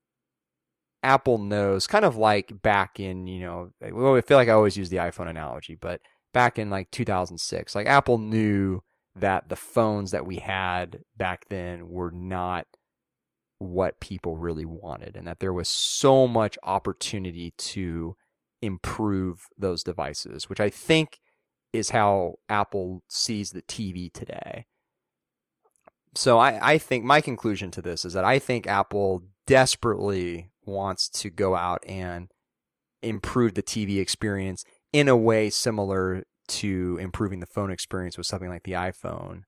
Apple knows, kind of like back in you know, eh, well, I feel like I always use the iPhone analogy, but back in like 2006. Like Apple knew that the phones that we had back then were not what people really wanted and that there was so much opportunity to improve those devices, which I think is how Apple sees the TV today. So I, I think my conclusion to this is that I think Apple desperately wants to go out and improve the TV experience in a way similar to improving the phone experience with something like the iPhone.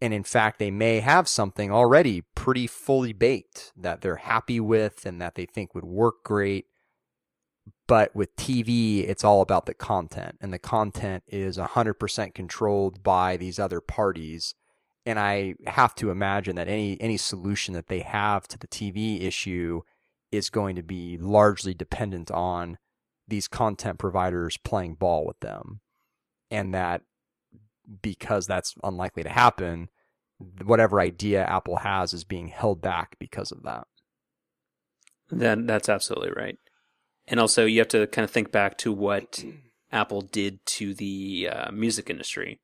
And in fact, they may have something already pretty fully baked that they're happy with and that they think would work great. But with TV, it's all about the content, and the content is 100% controlled by these other parties. And I have to imagine that any any solution that they have to the TV issue is going to be largely dependent on these content providers playing ball with them. And that because that's unlikely to happen, whatever idea Apple has is being held back because of that. Then that's absolutely right. And also, you have to kind of think back to what Apple did to the uh, music industry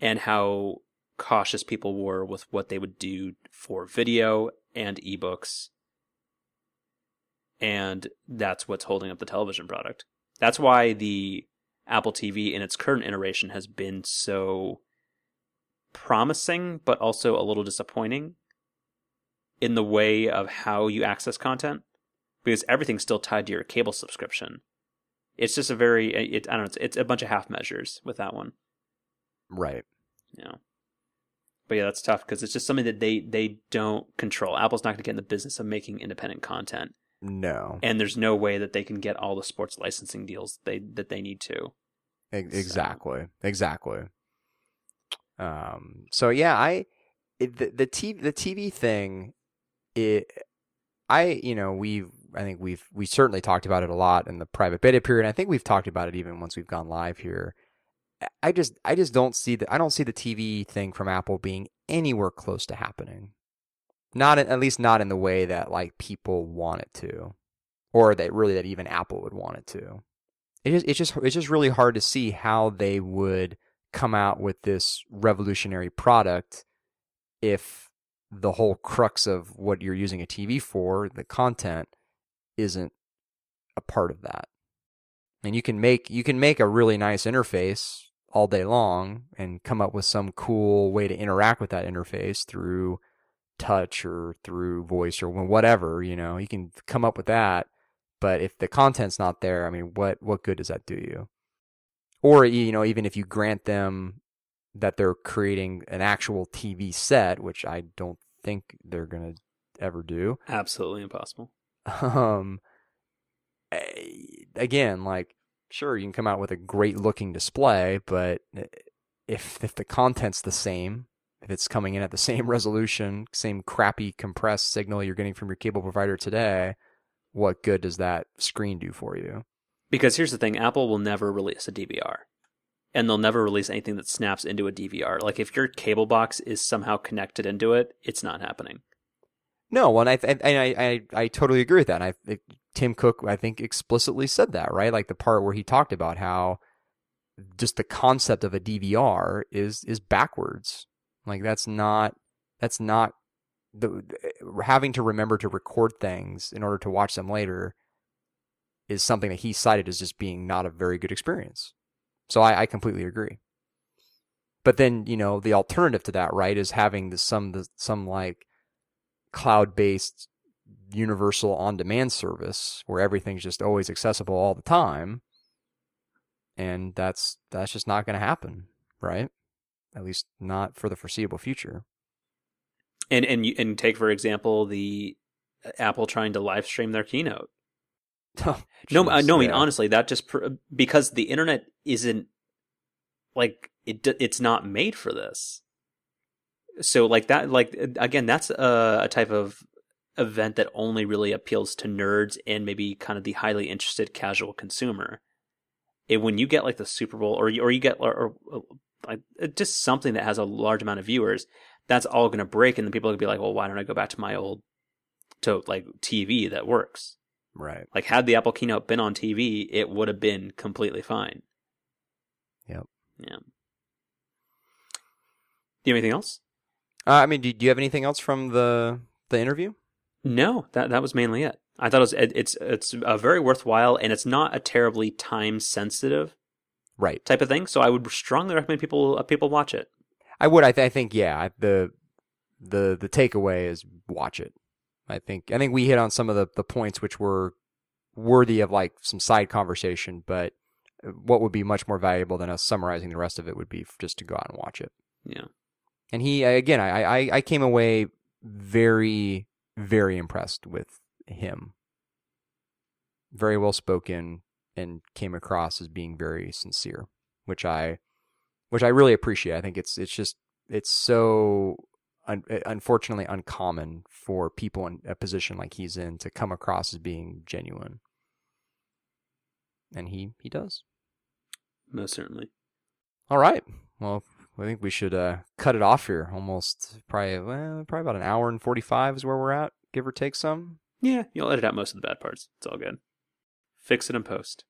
and how cautious people were with what they would do for video and ebooks. And that's what's holding up the television product. That's why the Apple TV in its current iteration has been so promising, but also a little disappointing in the way of how you access content because everything's still tied to your cable subscription. It's just a very, it, I don't know, it's, it's a bunch of half measures with that one. Right. Yeah. But yeah, that's tough because it's just something that they they don't control. Apple's not going to get in the business of making independent content. No. And there's no way that they can get all the sports licensing deals they that they need to. Exactly. So. Exactly. Um so yeah, I it, the the TV the TV thing it I you know, we've I think we've we certainly talked about it a lot in the private beta period. I think we've talked about it even once we've gone live here. I just I just don't see the I don't see the TV thing from Apple being anywhere close to happening. Not in, at least not in the way that like people want it to, or that really that even Apple would want it to. It just it's just it's just really hard to see how they would come out with this revolutionary product if the whole crux of what you're using a TV for, the content, isn't a part of that. And you can make you can make a really nice interface all day long and come up with some cool way to interact with that interface through touch or through voice or whatever, you know. You can come up with that, but if the content's not there, I mean, what what good does that do you? Or you know, even if you grant them that they're creating an actual TV set, which I don't think they're going to ever do. Absolutely impossible. Um eh, again, like sure you can come out with a great looking display, but if if the content's the same, if it's coming in at the same resolution, same crappy compressed signal you're getting from your cable provider today, what good does that screen do for you? Because here's the thing, Apple will never release a DVR. And they'll never release anything that snaps into a DVR. Like if your cable box is somehow connected into it, it's not happening. No, and I I I I totally agree with that. And I Tim Cook I think explicitly said that right, like the part where he talked about how just the concept of a DVR is is backwards. Like that's not that's not the having to remember to record things in order to watch them later is something that he cited as just being not a very good experience. So I, I completely agree. But then you know the alternative to that, right, is having some the, some like cloud based universal on demand service where everything's just always accessible all the time. And that's that's just not going to happen, right? At least not for the foreseeable future. And and you, and take for example the uh, Apple trying to live stream their keynote. Oh, no, uh, no. I mean, honestly, that just pr- because the internet isn't like it. It's not made for this. So, like that, like again, that's a, a type of event that only really appeals to nerds and maybe kind of the highly interested casual consumer. And when you get like the Super Bowl, or or you get or, or like just something that has a large amount of viewers, that's all going to break, and then people are going to be like, well, why don't I go back to my old to like TV that works? Right. Like had the Apple keynote been on TV, it would have been completely fine. Yep. Yeah. Do you have anything else? Uh, I mean, do, do you have anything else from the the interview? No, that that was mainly it. I thought it was it, it's it's a very worthwhile and it's not a terribly time sensitive Right. type of thing. So I would strongly recommend people uh, people watch it. I would. I, th- I think. Yeah. I- The the the takeaway is watch it. I think. I think we hit on some of the the points which were worthy of like some side conversation, but what would be much more valuable than us summarizing the rest of it would be just to go out and watch it. Yeah. And he again, I I, I came away very very impressed with him. Very well spoken and came across as being very sincere, which I which I really appreciate. I think it's it's just it's so un, eh, unfortunately uncommon for people in a position like he's in to come across as being genuine. And he he does. Most certainly. All right. Well, I think we should uh, cut it off here. Almost probably well, probably about an hour and forty five is where we're at, give or take some. Yeah, you'll edit out most of the bad parts. It's all good. Fix it in post.